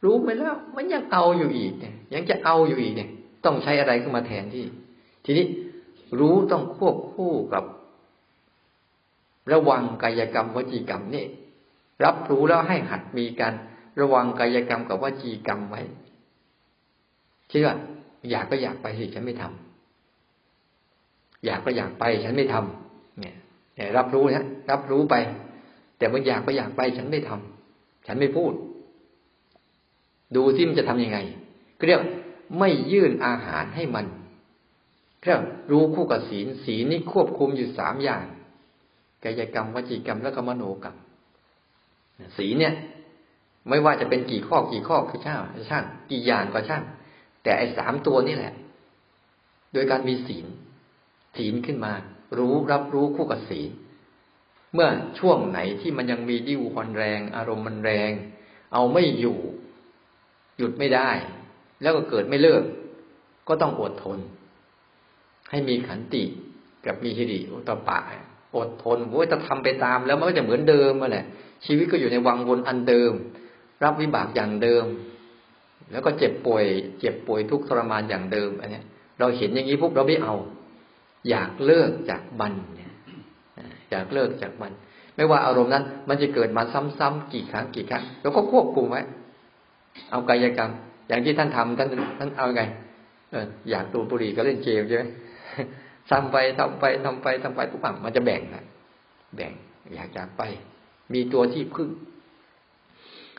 รู้ไปแล้ว มันยังเอาอยู่อีกเนี่ย ยังจะเอาอยู่อีกเนี่ย ต้องใช้อะไรขึ้นมาแทนที่ ทีนี้รู้ต้องควบคู่กับ ระวังกายกรรมวจีกรรมนี่รับรู้แล้วให้หัดมีการระวังกายกรรมกับวจีกรรมไว้เชื่ออยากก็อยากไปสิฉันไม่ทำอยากก็อยากไปฉันไม่ทำเนี่ยรับรู้นะรับรู้ไป แต่มันอยากไปอยากไปฉันไม่ทำฉันไม่พูด ดูซิมันจะทํำยังไงก็เรียกไม่ยื่นอาหารให้มันเรียกรู้คู่กับศีลศีลนี่ควบคุมอยู่สามอย่างกายกรรมวจีกรรมแล้วก็มโนกรรมศีลเนี่ย ไม่ว่าจะเป็นกี่ข้อกี่ข้อคือช่างช่างกี่อย่างก็ช่าง แต่ไอ้สามตัวนี่แหละ โดยการมีศีลศีลขึ้นมา รู้รับรู้คู่กับศีล เมื่อช่วงไหนที่มันยังมีดิ้วคอนแรง อารมณ์มันแรง เอาไม่อยู่ หยุดไม่ได้ แล้วก็เกิดไม่เลิก ก็ต้องอดทน ให้มีขันติกับมีฮิริอุตปะอดทนโอ้ยจะทำไปตามแล้วมันก็จะเหมือนเดิมมาแหละ ชีวิตก็อยู่ในวังวนอันเดิม รับวิบากอย่างเดิม แล้วก็เจ็บป่วย เจ็บป่วยทุกทรมานอย่างเดิมอันนี้เราเห็นอย่างนี้พวกเราไม่เอา อยากเลิกจากบันเนี่ย อยากเลิกจากมัน ไม่ว่าอารมณ์นั้น มันจะเกิดมาซ้ำๆกี่ครั้งกี่ครั้งเราก็ควบคุมไว้ เอากายกรรม อย่างที่ท่านทำท่านท่านเอาไง เอออยากดูบุหรี่ก็เล่นเกมใช่ไหมทำไปทำไปทำไปทำไปทุกอย่างมันจะแบ่งนะแบ่ง อยากจากไป มีตัวที่พึ่ง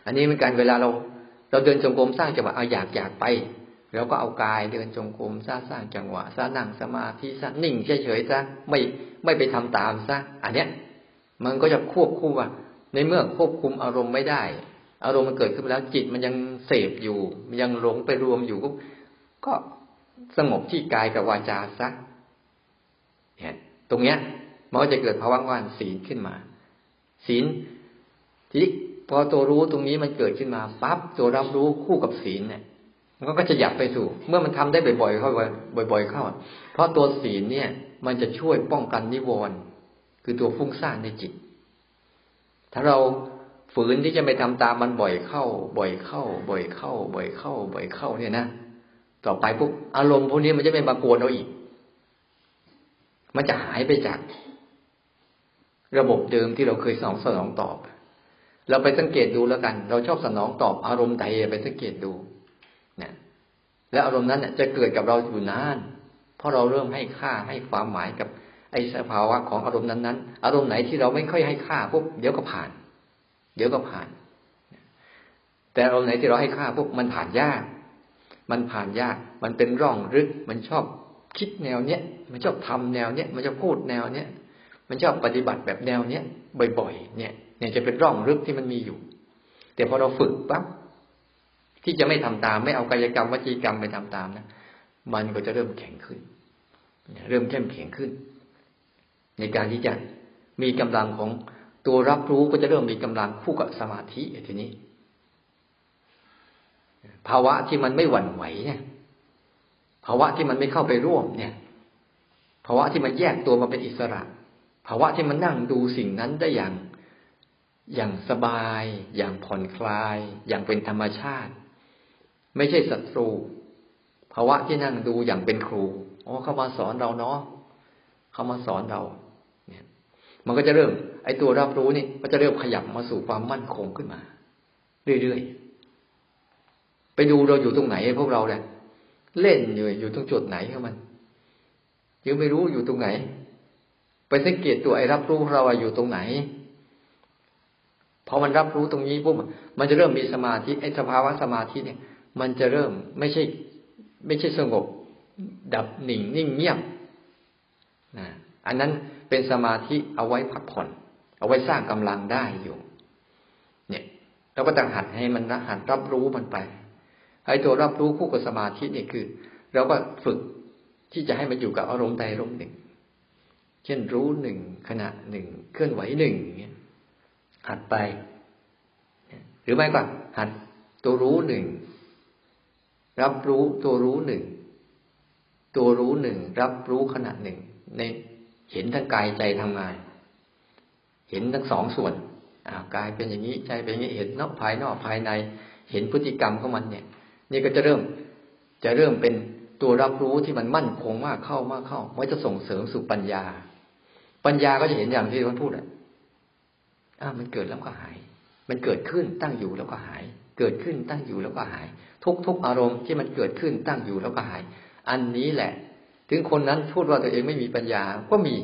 อันนี้เป็นการเวลาเรา เราเดินจงกรมสร้างจังหวะเอาอยากอยากไปเราก็เอากายเดินจงกรมสร้างสร้างจังหวะสร้างนั่งสมาธิสร้างนิ่งเฉยๆซะไม่ ไม่ไปทำตามซะอันเนี้ย มันก็จะควบคุมว่าในเมื่อควบคุมอารมณ์ไม่ได้ อารมณ์มันเกิดขึ้นแล้วจิตมันยังเสพอยู่ มันยังหลงไปรวมอยู่ก็สงบที่กายกับวาจาซะเนี่ยตรงเนี้ยมันก็จะเกิดภาวะว่านศีลขึ้นมา ศีลทีพอตัวรู้ตรงนี้มันเกิดขึ้นมาปั๊บตัวรับรู้คู่กับศีลเนี่ย มันก็จะหยับไปสู่ เมื่อมันทำได้บ่อยๆเข้าบ่อย ๆ เข้า เพราะตัวศีลเนี่ย มันจะช่วยป้องกันนิวรณ์คือตัวฟุ้งซ่านในจิต ถ้าเราฝืนที่จะไปทำตามมันบ่อยเข้า บ่อยเข้า บ่อยเข้า บ่อยเข้า บ่อยเข้าเนี่ยนะต่อไปปุ๊บอารมณ์พวกนี้มันจะไม่มากวนเราอีก มันจะหายไปจาก ระบบเดิมที่เราเคยสนองสนองตอบ เราไปสังเกตดูแล้วกัน เราชอบสนองตอบอารมณ์ใดไปสังเกตดู และอารมณ์นั้นเนี่ยจะเกิดกับเราอยู่นาน เพราะเราเริ่มให้ค่าให้ความหมายกับไอ้สภาวะของอารมณ์นั้นๆ อารมณ์ไหนที่เราไม่ค่อยให้ค่าปุ๊บเดี๋ยวก็ผ่าน เดี๋ยวก็ผ่าน แต่อารมณ์ไหนที่เราให้ค่าปุ๊บมันผ่านยาก มันผ่านยาก มันเป็นร่องรึก มันชอบคิดแนวเนี้ย มันชอบทำแนวเนี้ย มันจะพูดแนวเนี้ย มันชอบปฏิบัติแบบแนวเนี้ยบ่อยๆ เนี่ย เนี่ยจะเป็นร่องรึกที่มันมีอยู่ แต่พอเราฝึกปั๊บ ที่จะไม่ทำตาม ไม่เอากายกรรมวจีกรรมไปทำตามนะมันก็จะเริ่มแข็งขึ้น เริ่มเข้มแข็งขึ้น ในการที่จะมีกำลังของตัวรับรู้ก็จะเริ่มมีกำลังคู่กับสมาธิทีนี้ ภาวะที่มันไม่หวั่นไหวเนี่ยภาวะที่มันไม่เข้าไปร่วมเนี่ย ภาวะที่มันแยกตัวมาเป็นอิสระ ภาวะที่มันนั่งดูสิ่งนั้นได้อย่างอย่างสบาย อย่างผ่อนคลาย อย่างเป็นธรรมชาติ ไม่ใช่ศัตรูภาวะที่นั่งดูอย่างเป็นครูอ๋อเข้ามาสอนเราเนาะเข้ามาสอนเรา เนี่ย มันก็จะเริ่ม ไอ้ตัวรับรู้นี่ก็จะเริ่มขยับมาสู่ความมั่นคงขึ้นมา เรื่อยๆไปดูเราอยู่ตรงไหนพวกเราเนี่ยเล่นอยู่อยู่ตรงจุดไหนของมันยังไม่รู้อยู่ตรงไหน ไปสังเกตตัวไอ้รับรู้เราอยู่ตรงไหนพอมันรับรู้ตรงนี้ปุ๊บมันจะเริ่มมีสมาธิไอ้สภาวะสมาธิเนี่ย มันจะเริ่มไม่ใช่ ไม่ใช่สงบ ดับหนิ่งนิ่งเงียบนะอันนั้นเป็นสมาธิเอาไว้พักผ่อน เอาไว้สร้างกำลังได้อยู่ เนี่ยเราก็ต้องหัดให้มันหัดรับรู้มันไปให้ตัวรับรู้คู่กับสมาธิเนี่ยคือเราก็ฝึกที่จะให้มันอยู่กับอารมณ์ใดอารมณ์หนึ่ง เช่นรู้หนึ่งขณะหนึ่งเคลื่อนไหวหนึ่งเนี่ยหัดไป หรือไม่ก็หัดตัวรู้หนึ่ง รับรู้ตัวรู้หนึ่ง ตัวรู้หนึ่ง รับรู้ขณะหนึ่ง ในเห็นทั้งกายใจทำงาน เห็นทั้งสองส่วนกายเป็นอย่างนี้ใจเป็นอย่างนี้เห็นนอกภายนอกภายใน เห็นพฤติกรรมของมันเนี่ย นี่ก็จะเริ่ม จะเริ่มเป็นตัวรับรู้ที่มันมั่นคงมากเข้ามากเข้ามันจะส่งเสริมสู่ปัญญา ปัญญาก็จะเห็นอย่างที่ท่านพูดอะอ่ามันเกิดแล้วก็หาย มันเกิดขึ้นตั้งอยู่แล้วก็หาย เกิดขึ้นตั้งอยู่แล้วก็หาย ทุกๆอารมณ์ที่มันเกิดขึ้นตั้งอยู่แล้วก็หาย อันนี้แหละ ถึงคนนั้นพูดว่าตัวเองไม่มีปัญญาก็มี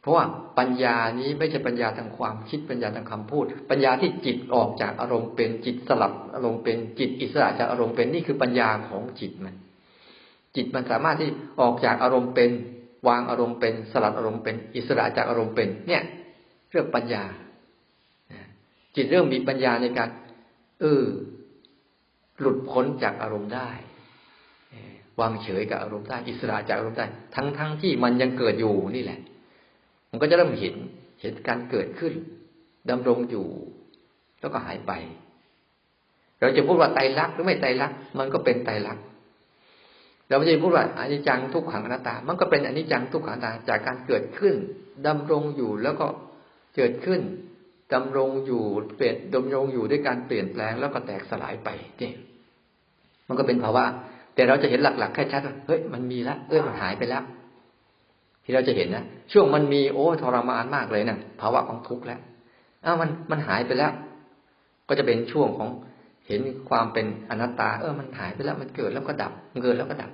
เพราะว่าปัญญานี้ไม่ใช่ปัญญาทางความคิดปัญญาทางคำพูด ปัญญาที่จิตออกจากอารมณ์เป็นจิตสลับอารมณ์เป็นจิตอิสระจากอารมณ์เป็นนี่คือปัญญาของจิตมัน จิตมันสามารถที่ออกจากอารมณ์เป็น วางอารมณ์เป็นสลัดอารมณ์เป็น อิสระจากอารมณ์เป็น เนี่ย เรื่องปัญญาจิตเริ่มมีปัญญาในการเออ หลุดพ้นจากอารมณ์ได้วางเฉยกับอารมณ์ได้อิสระจากอารมณ์ได้ ทั้งทั้งที่มันยังเกิดอยู่นี่แหละ มันก็จะเริ่มเห็นเห็นการเกิดขึ้นดำรงอยู่ แล้วก็หายไป เราจะพูดว่าไตรลักษณ์หรือไม่ไตรลักษณ์มันก็เป็นไตรลักษณ์เราไม่ใช่พูดว่าอนิจจังทุกขังอนัตตา มันก็เป็นอนิจจังทุกขังอนัตตาจากการเกิดขึ้นดำรงอยู่แล้วก็เกิดขึ้น ดำรงอยู่เปลี่ยนดำรงอยู่ด้วยการเปลี่ยนแปลงแล้วก็แตกสลายไปนี่มันก็เป็นภาวะแต่เราจะเห็นหลักๆแค่ชัดว่าเฮ้ยมันมีแล้วเอ้ยมันหายไปแล้วที่เราจะเห็นนะช่วงมันมีโอ้ทรมานมากเลยนะภาวะของทุกข์แล้วอ้าวมันมันหายไปแล้ว ก็จะเป็นช่วงของเห็นความเป็นอนัตตา เออมันหายไปแล้วมันเกิดแล้วก็ดับมันเกิดแล้วก็ดับ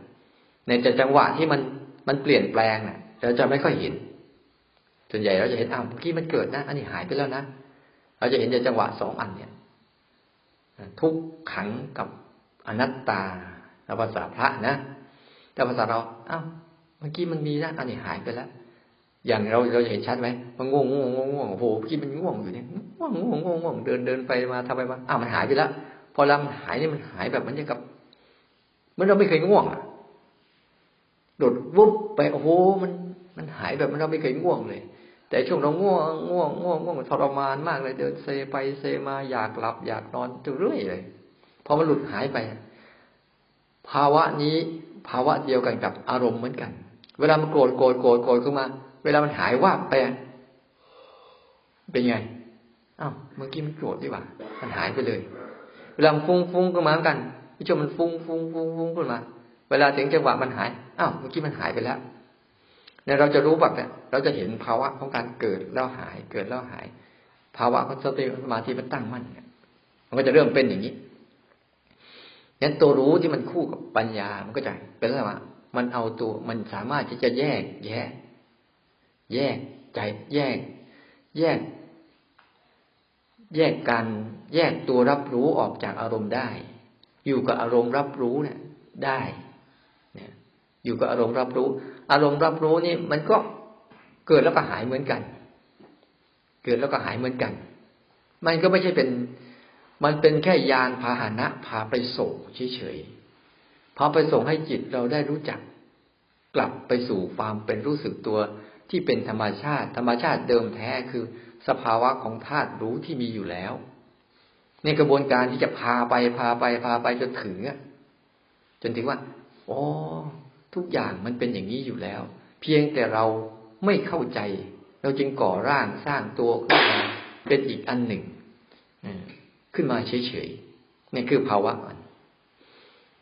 ในจังหวะที่มันมันเปลี่ยนแปลงเนะ่ะเราจะไม่ค่อยเห็นส่วนใหญ่เราจะเห็นอ้าวเมื่อกี้มันเกิดนะ อันนี้หายไปแล้วนะ เราจะเห็นในจังหวะสองอันเนี่ยทุกขังกับอนัตตาภาษาพระนะ แต่ภาษาเราอ้าวเมื่อกี้มันมีนะอันนี้หายไปแล้วอย่างเราเราเห็นชัดไหมมันง่วงง่วงง่วงง่วงโอ้โหเมื่มันง่วงอยู่เนี่ยง่วงง่วงง่วงง่วงเดินเดินไปมาทำไปมาอ้าวมันหายไปแล้วพอเราหายนี่มันหายแบบมันจะกับเมื่อเราไม่เคยง่วงอะโดดวุบไปโอ้โหมันมันหายแบบมันเราไม่เคยง่วงเลย แต่ช่วงเราง่วงง่วงง่วงง่วงทรมานมากเลย เดินเซไปเซมาอยากหลับ อยากนอนจนเรื่อยเลยพอมันหลุดหายไป ภาวะนี้ภาวะเดียวกันกับอารมณ์เหมือนกัน เวลามันโกรธโกรธโกรธโกรธขึ้นมา เวลามันหายว่าไป เป็นไงอ้าวเมื่อกี้มันโกรธดีกว่า มันหายไปเลย เวลาฟุ้งฟุ้งขึ้นมาเหมือนกันพี่ชมมันฟุ้งฟุ้งฟุ้งฟุ้งขึ้นมา เวลาถึงจังหวะมันหายอ้าวเมื่อกี้มันหายไปแล้ว เนี่ยเราจะรู้แบบเนี่ยเราจะเห็นภาวะของการเกิดแล้วหายเกิดแล้วหาย ภาวะของสติสมาธิมันตั้งมั่นเนี่ยมันก็จะเริ่มเป็นอย่างนี้งั้นตัวรู้ที่มันคู่กับปัญญา มันก็จะเป็นอะไรวะมันเอาตัวมันสามารถที่จะแยก แยก แยกใจแยก แยก แยกกันแยกตัวรับรู้ออกจากอารมณ์ได้ อยู่กับอารมณ์รับรู้เนี่ยได้เนี่ยอยู่กับอารมณ์รับรู้ อารมณ์รับรู้นี่มันก็เกิดแล้วก็หายเหมือนกัน เกิดแล้วก็หายเหมือนกัน มันก็ไม่ใช่เป็น มันเป็นแค่ยานพาหนะพาไปส่งเฉยๆพาไปส่งให้จิตเราได้รู้จัก กลับไปสู่ความเป็นรู้สึกตัวที่เป็นธรรมชาติ ธรรมชาติเดิมแท้คือสภาวะของธาตุรู้ที่มีอยู่แล้ว ในกระบวนการที่จะพาไปพาไปพาไปจนถึงจนถึงว่า โอ้ ทุกอย่างมันเป็นอย่างนี้อยู่แล้ว เพียงแต่เราไม่เข้าใจ เราจึงก่อร่างสร้างตัวขึ้นมาเป็นอีกอันหนึ่งขึ้นมาเฉยๆนี่คือภาวะมัน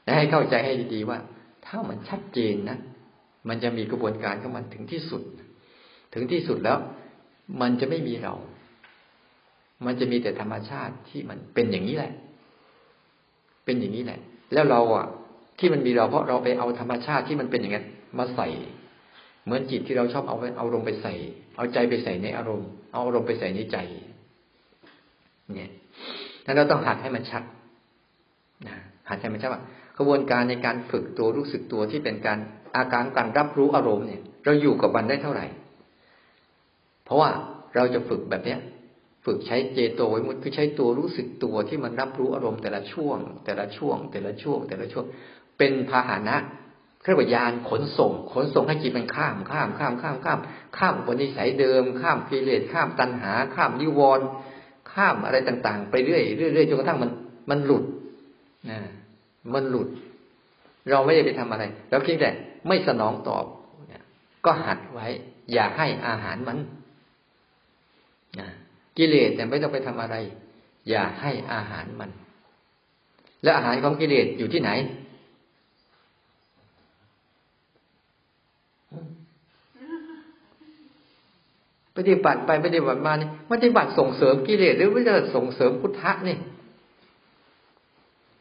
และให้เข้าใจให้ดีๆว่า ถ้ามันชัดเจนนะมันจะมีกระบวนการของมันถึงที่สุด ถึงที่สุดแล้ว มันจะไม่มีเรา มันจะมีแต่ธรรมชาติที่มันเป็นอย่างนี้แหละ เป็นอย่างนี้แหละ แล้วเราอะ ที่มันมีเราเพราะเราไปเอาธรรมชาติที่มันเป็นอย่างนั้นมาใส่ เหมือนจิตที่เราชอบเอาเอาลงไปใส่ เอาใจไปใส่ในอารมณ์ เอาอารมณ์ไปใส่ในใจ เนี่ยนั้นเราต้องหัดให้มันชัดนะหัดให้มันชัดว่ากระบวนการในการฝึกตัวรู้สึกตัวที่เป็นการอาการการรับรู้อารมณ์เนี่ย เราอยู่กับมันได้เท่าไหร่ เพราะว่าเราจะฝึกแบบเนี้ยฝึกใช้เจโตวิมุตคือใช้ตัวรู้สึกตัวที่มันรับรู้อารมณ์แต่ละช่วง แต่ละช่วง แต่ละช่วง แต่ละช่วง เป็นพาหนะเครื่องยานขนส่ง ขนส่งให้จิตมันข้ามข้ามข้ามข้ามข้าม ข้ามบนนิสัยเดิม ข้ามกิเลสข้ามตัณหา ข้ามนิวรณ์ข้ามอะไรต่าง ๆ ไปเรื่อยเรื่อยจนกระทั่งมันมันหลุดนะมันหลุด เราไม่ได้ไปทำอะไรเราเพียงแต่ไม่สนองตอบก็หัดไว้ อย่าให้อาหารมันนะกิเลสแต่ไม่ต้องไปทำอะไร อย่าให้อาหารมัน แล้วอาหารของกิเลสอยู่ที่ไหน ปฏิบัติไปปฏิบัติมานี่ปฏิบัติส่งเสริมกิเลสหรือว่าจะส่งเสริมพุทธะนี่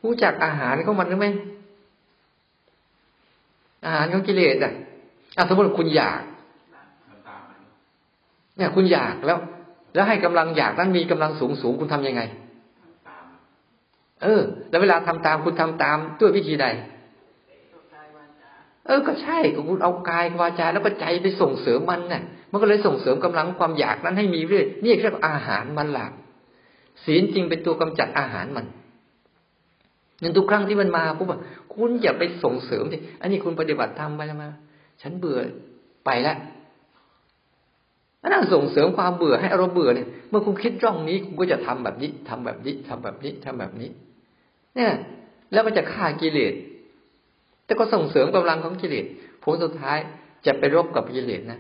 รู้จักอาหารของมันหรือไม่อาหารของกิเลสอะอะสมมติคุณอยาก เนี่ย คุณอยากแล้ว แล้วให้กำลังอยากนั้นมีกำลังสูงสูงคุณทํำยังไง เออ แล้วเวลาทำตามคุณทำตามด้วยวิธีใด เออก็ใช่ก็คุณเอากายวาจาแล้วก็ใจไปส่งเสริมมันน่ะ มันก็เลยส่งเสริมกำลังความอยากนั้นให้มีเรื่อยนี่เรียกอาหารมันหลักศีลจริงเป็นตัวกำจัดอาหารมันนั่นทุกครั้งที่มันมาปุ๊บคุณอย่าไปส่งเสริมสิอันนี้คุณปฏิบัติธรรมไปแล้วมา ฉันเบื่อไปแล้วนั่นส่งเสริมความเบื่อให้อารมณ์เบื่อเนี่ย เมื่อคุณคิดร่องนี้คุณก็จะทำแบบนี้ทำแบบนี้ทำแบบนี้ทำแบบนี้ เนี่ย แล้วมันจะฆ่ากิเลส แต่ก็ส่งเสริมกำลังของกิเลสผลสุดท้ายจะไปรบกับกิเลสนะ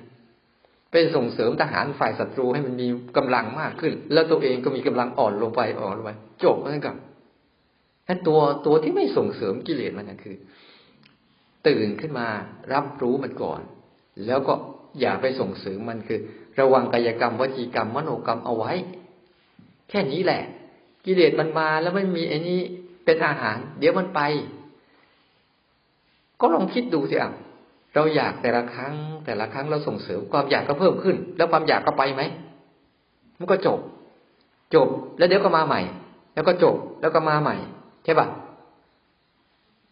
ไปส่งเสริมทหารฝ่ายศัตรูให้มันมีกำลังมากขึ้น แล้วตัวเองก็มีกำลังอ่อนลงไปอ่อนลงไปจบแล้วกับแต่ตัวตัวที่ไม่ส่งเสริมกิเลสมันก็คือ ตื่นขึ้นมารับรู้มันก่อน แล้วก็อย่าไปส่งเสริมมันคือ ระวังกายกรรมวจีกรรมมโนกรรมเอาไว้ แค่นี้แหละ กิเลสมันมาแล้วไม่มีไอ้นี้เป็นอาหาร เดี๋ยวมันไป ก็ลองคิดดูสิอะเราอยากแต่ละครั้ง แต่ละครั้งเราส่งเสริมความอยากก็เพิ่มขึ้น แล้วความอยากก็ไปไหมมันก็จบ จบแล้วเดี๋ยวก็มาใหม่ แล้วก็จบแล้วก็มาใหม่ ใช่ปะ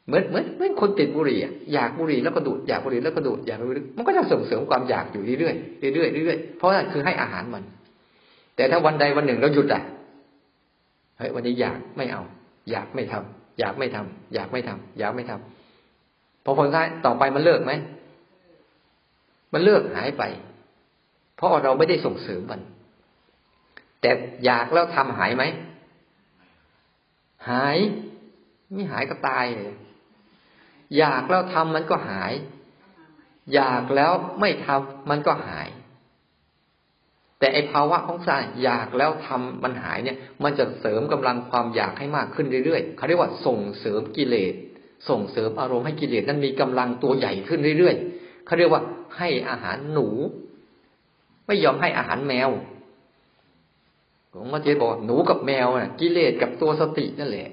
เหมือนเหมือนเหมือนคนติดบุหรี่อยากบุหรี่แล้วก็ดูดอยากบุหรี่แล้วก็ดูดอยากบุหรี่มันก็จะส่งเสริมความอยากอยู่เรื่อยๆเรื่อยๆเรื่อยๆเพราะนั่นคือให้อาหารมัน แต่ถ้าวันใดวันหนึ่งเราหยุดอะเฮ้ยวันนี้อยากไม่เอา อยากไม่ทำอยากไม่ทำอยากไม่ทำอยากไม่ทำพ อผลท้ายต่อไปมันเลิกไหม มันเลิกหายไป เพราะเราไม่ได้ส่งเสริมมัน แต่อยากแล้วทำหายไหม หาย ไม่หายก็ตายเลยอยากแล้วทำมันก็หาย อยากแล้วไม่ทำมันก็หาย แต่ไอภาวะของใจอยากแล้วทำมันหายเนี่ย มันจะเสริมกำลังความอยากให้มากขึ้นเรื่อยๆเขาเรียกว่าส่งเสริมกิเลส ส่งเสริมอารมณ์ให้กิเลสนั้นมีกำลังตัวใหญ่ขึ้นเรื่อยๆเขาเรียกว่าให้อาหารหนู ไม่ยอมให้อาหารแมวผมก็จบอกหนูกับแมวน่ะ กิเลสกับตัวสตินั่นแหละ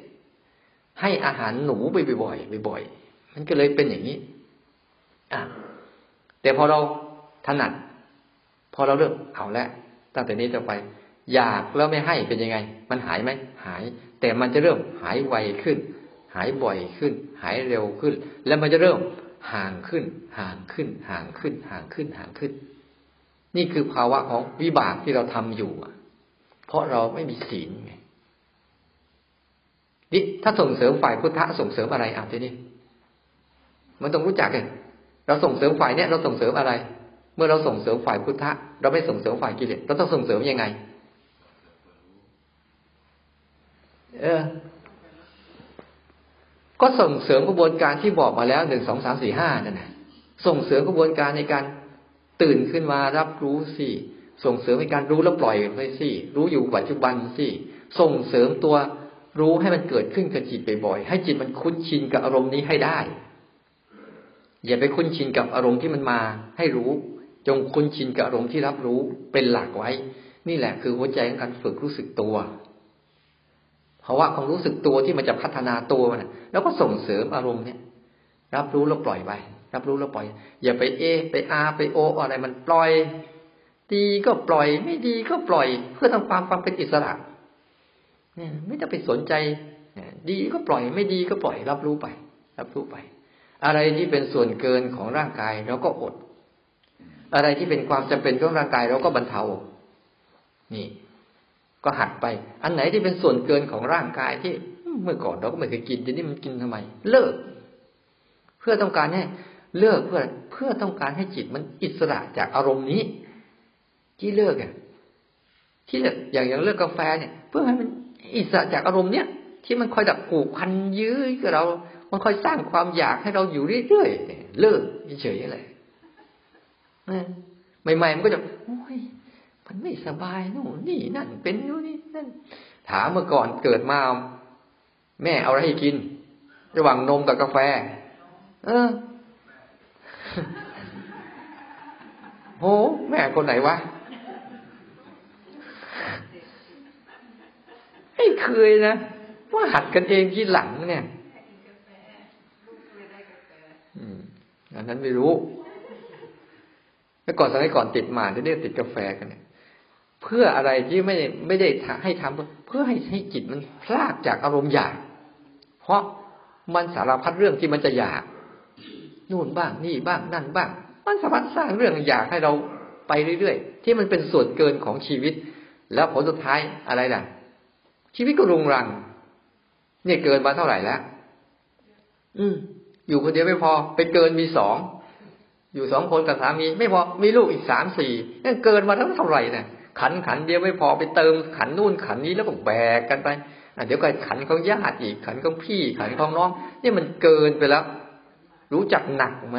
ให้อาหารหนูไปบ่อยๆบ่อยๆมันก็เลยเป็นอย่างนี้อะแต่พอเราถนัด พอเราเริ่มเอาล้วตั้งแต่นี้ต่อไป อยากแล้วไม่ให้เป็นยังไง มันหายไหมหาย แต่มันจะเริ่มหายไวขึ้น หายบ่อยขึ้น หายเร็วขึ้น แล้วมันจะเริ่มห่างขึ้น ห่างขึ้น ห่างขึ้น ห่างขึ้น ห่างขึ้น นี่คือภาวะของวิบากที่เราทำอยู่เพราะเราไม่มีศีลไงนี่ถ้าส่งเสริมฝ่ายพุทธะส่งเสริมอะไรอะทีนี้มันต้องรู้จักเลยเราส่งเสริมฝ่ายเนี้ยเราส่งเสริมอะไร เมื่อเราส่งเสริมฝ่ายพุทธะเราไม่ส่งเสริมฝ่ายกิเลสเราต้องส่งเสริมยังไง เออ ก็ส่งเสริมกระบวนการที่บอกมาแล้วหนึ่งสองสามสี่ห้านั่นแหละส่งเสริมกระบวนการในการตื่นขึ้นมารับรู้สิส่งเสริมในการรู้แล้วปล่อยไปสิรู้อยู่ปัจจุบันสิส่งเสริมตัวรู้ให้มันเกิดขึ้นกับจิตบ่อยๆให้จิตมันคุ้นชินกับอารมณ์นี้ให้ได้ อย่าไปคุ้นชินกับอารมณ์ที่มันมาให้รู้ จงคุ้นชินกับอารมณ์ที่รับรู้เป็นหลักไว้ นี่แหละคือหัวใจของการฝึกรู้สึกตัว เพราะว่าความรู้สึกตัวที่มันจะพัฒนาตัวมันแล้วก็ส่งเสริมอารมณ์เนี่ย รับรู้แล้วปล่อยไป รับรู้แล้วปล่อย อย่าไปเอ ไปอาไปโออะไรมันปล่อย ดีก็ปล่อย ไม่ดีก็ปล่อย เพื่อทำความความเป็นอิสระ เนี่ย ไม่ต้องไปสนใจดีก็ปล่อยไม่ดีก็ปล่อย รับรู้ไป รับรู้ไป อะไรที่เป็นส่วนเกินของร่างกายเราก็อด อะไรที่เป็นความจำเป็นของร่างกายเราก็บรรเทา นี่ ก็หัดไป อันไหนที่เป็นส่วนเกินของร่างกายที่เมื่อก่อนเราก็ไม่เคยกินทีนี้มันกินทำไม เลิก เพื่อต้องการให้เลิกเพื่อเพื่อต้องการให้จิตมันอิสระจากอารมณ์นี้ ที่เลิกอะที่อย่างอย่างเลิกกาแฟเนี่ย เพื่อให้มันอิสระจากอารมณ์เนี้ยที่มันคอยดับผูกพันยื้อกับเรา มันคอยสร้างความอยากให้เราอยู่เรื่อยๆเลิกเฉยๆเลยใหม่ๆมันก็จะ ไม่สบายโน่นนี่นั่นเป็นนู่นนี่นั่นถามเมื่อก่อนเกิดมาแม่เอาอะไรให้กิน ระหว่างนมกับกาแฟ เออโหแม่คนไหนวะไม่เคยนะว่าหัดกันเองที่หลังเนี่ยอันนั้นไม่รู้เมื่อก่อนสมัยก่อนติดหมาเรียกติดกาแฟกันเนี่ย เพื่ออะไรที่ไม่ไม่ได้ให้ทำเพื่อให้ให้จิตมันพลากจากอารมณ์อยาก เพราะมันสารพัดเรื่องที่มันจะอยากนู่นบ้างนี่บ้างนั่นบ้าง มันสามารถสร้างเรื่องอยากให้เราไปเรื่อยๆ ที่มันเป็นส่วนเกินของชีวิต แล้วผลสุดท้ายอะไรล่ะ ชีวิตก็รุงรัง เนี่ยเกินมาเท่าไหร่แล้วอืมอยู่คนเดียวไม่พอไปเกินมีสองอยู่สองคนกับสามี ไม่พอมีลูกอีกสามสี่นี่เกินมาทั้งเท่าไหร่เนี่ย ขันขันเดียวไม่พอไปเติมขันนู่นขันนี้แล้วก็แบกกันไปเดี๋ยวก็ขันของญาติอีกขันของพี่ ขันของน้องนี่มันเกินไปแล้ว รู้จักหนักไหม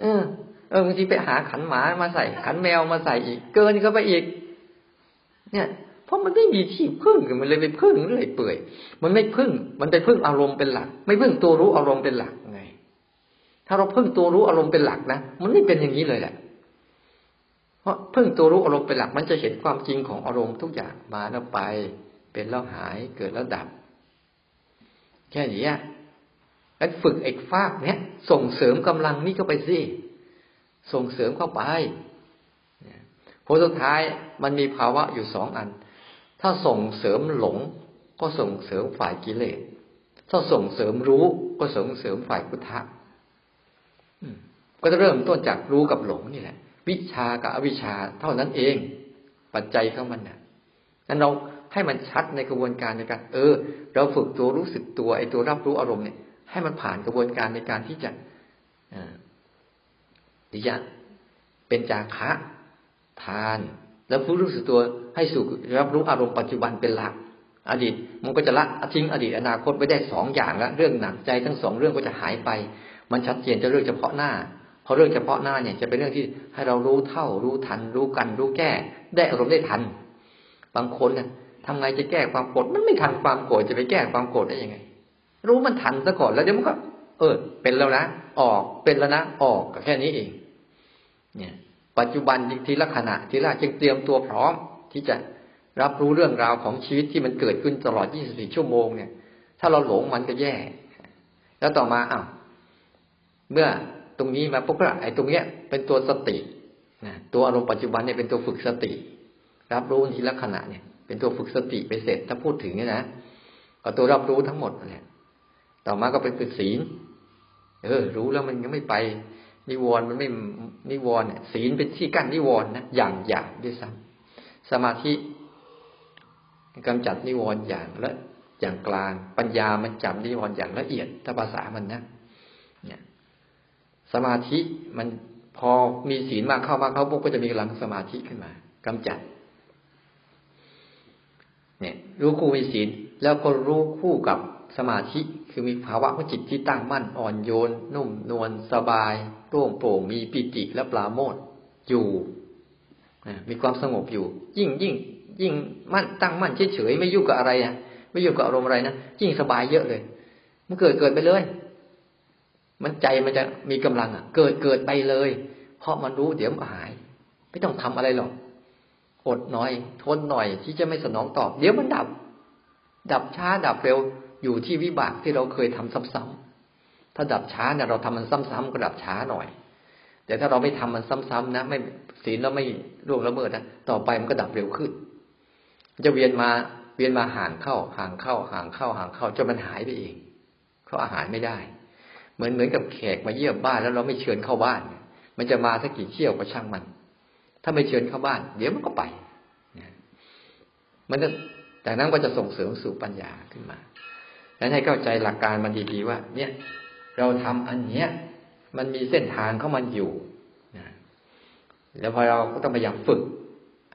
เออเออบางทีไปหาขันหมามาใส่ ขันแมวมาใส่อีก เกินเข้าไปอีก เนี่ยเพราะมันไม่มีที่พึ่งมันเลยไปพึ่งเรื่อยเปื่อย มันไม่พึ่ง มันไปพึ่งอารมณ์เป็นหลัก ไม่พึ่งตัวรู้อารมณ์เป็นหลักไง ถ้าเราพึ่งตัวรู้อารมณ์เป็นหลักนะมันไม่เป็นอย่างนี้เลยแหละ ราะพึ่งตัวรู้อารมณ์เป็นหลักมันจะเห็นความจริงของอารมณ์ทุกอย่างมาแล้วไป เป็นแล้วหายเกิดแล้วดับ แค่นี้งั้นฝึกไอ้ฟากเนี้ยส่งเสริมกำลังนี่เข้าไปสิส่งเสริมเข้าไปผลสุดท้ายมันมีภาวะอยู่สองอัน ถ้าส่งเสริมหลง ก็ส่งเสริมฝ่ายกิเลส ถ้าส่งเสริมรู้ก็ส่งเสริมฝ่ายพุทธะก็จะเริ่มต้นจากรู้กับหลงนี่แหละ วิชากับอวิชาเท่านั้นเอง ปัจจัยของมันเนี่ยนั้นเราให้มันชัดในกระบวนการในการ เออ เราฝึกตัวรู้สึกตัวไอ้ตัวรับรู้อารมณ์เนี่ยให้มันผ่านกระบวนการในการที่จะที่จะเป็นจาคะทาน แล้วผู้รู้สึกตัวให้สู่รับรู้อารมณ์ปัจจุบันเป็นหลัก อดีตมันก็จะละทิ้งอดีตอนาคตไปได้สองอย่างล้วเรื่องหนักใจทั้งสองเรื่องก็จะหายไป มันชัดเจนจะเรื่องเฉพาะหน้า พอเรื่องเฉพาะหน้าเนี่ยจะเป็นเรื่องที่ให้เรารู้เท่า รู้ทัน รู้กัน รู้แก้ ได้อารมณ์ได้ทัน บางคนเนี่ยทำไงจะแก้ความโกรธมันไม่ทันความโกรธจะไปแก้ความโกรธได้ยังไง รู้มันทันซะก่อนแล้วเดี๋ยวมันก็เออ เป็นแล้วนะออกเป็นแล้วนะออกก็แค่นี้เอง เนี่ย ปัจจุบันทีละขณะทีละจึงเตรียมตัวพร้อม ที่จะรับรู้เรื่องราวของชีวิตที่มันเกิดขึ้นตลอด 24 ชั่วโมงเนี่ย ถ้าเราหลงมันก็แย่ แล้วต่อมาอ้าวเมื่อ ตรงนี้มาปุ๊บก็ไอ้ตรงเนี้ย เป็นตัวสตินะตัวอารมณ์ปัจจุบันเนี่ยเป็นตัวฝึกสติ รับรู้ทีละขณะเนี่ย เป็นตัวฝึกสติไปเสร็จถ้าพูดถึงเนี่ยนะก็ตัวรับรู้ทั้งหมดเนี่ยต่อมาก็เป็นฝึกศีล เออ รู้แล้วมันยังไม่ไปนิวรณ์มันไม่นิวรณ์ศีลเป็นที่กั้นนิวรณ์นะอย่างหยาบด้วยซ้ำสมาธิกำจัดนิวรณ์อย่างละอย่างกลาง ปัญญามันจับนิวรณ์อย่างละเอียดถ้าภาษามันนะ สมาธิมันพอมีศีลมากเข้ามากเข้าพวกก็จะมีกำลังสมาธิขึ้นมากำจัด เนี่ย รู้คู่มีศีลแล้วก็รู้คู่กับสมาธิคือมีภาวะของจิตที่ตั้งมั่นอ่อนโยน นุ่มนวลสบายโปร่งโปร่งมีปิติและปลาโมดอยู่มีความสงบอยู่ ยิ่งยิ่ง ยิ่งมั่นตั้งมั่นเฉยเฉยไม่ยุ่งกับอะไรนะไม่ยุ่งกับอารมณ์อะไรนะยิ่งสบายเยอะเลย มันเกิดเกิดไปเลย มันใจมันจะมีกำลังอะ เกิดเกิดไปเลย เพราะมันรู้เดี๋ยวมันหาย ไม่ต้องทำอะไรหรอกอดหน่อย ทนหน่อยที่จะไม่สนองตอบ เดี๋ยวมันดับ ดับช้าดับเร็วอยู่ที่วิบากที่เราเคยทำซ้ำๆถ้าดับช้าเนี่ยเราทำมันซ้ำๆก็ดับช้าหน่อย แต่ถ้าเราไม่ทำมันซ้ำๆนะ ไม่ศีลเราไม่ร่วงละเมิดนะต่อไปมันก็ดับเร็วขึ้น จะเวียนมาเวียนมาห่างเข้าห่างเข้าห่างเข้าห่างเข้าจนมันหายไปเองเพราะอาหารไม่ได้ เหมือนเหมือนกับแขกมาเยี่ยมบ้านแล้วเราไม่เชิญเข้าบ้าน มันจะมาสักกี่เที่ยวก็ช่างมัน ถ้าไม่เชิญเข้าบ้าน เดี๋ยวมันก็ไปมันจะแต่นั้นก็จะส่งเสริมสู่ปัญญาขึ้นมานั้นให้เข้าใจหลักการมันดีๆว่า เนี่ย เราทำอันเนี้ย มันมีเส้นทางเข้ามันอยู่นะแล้วพอเราก็ต้องพยายามฝึก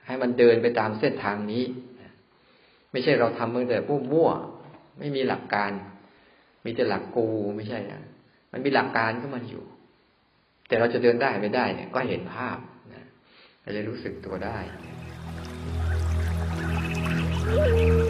ให้มันเดินไปตามเส้นทางนี้ไม่ใช่เราทำเมื่อแต่ผู้มั่ว ไม่มีหลักการ มีแต่หลักกูไม่ใช่นะ มันมีหลักการก็มันอยู่ แต่เราจะเดินได้ไม่ได้เนี่ย ก็เห็นภาพนะเราจะรู้สึกตัวได้ Thank you.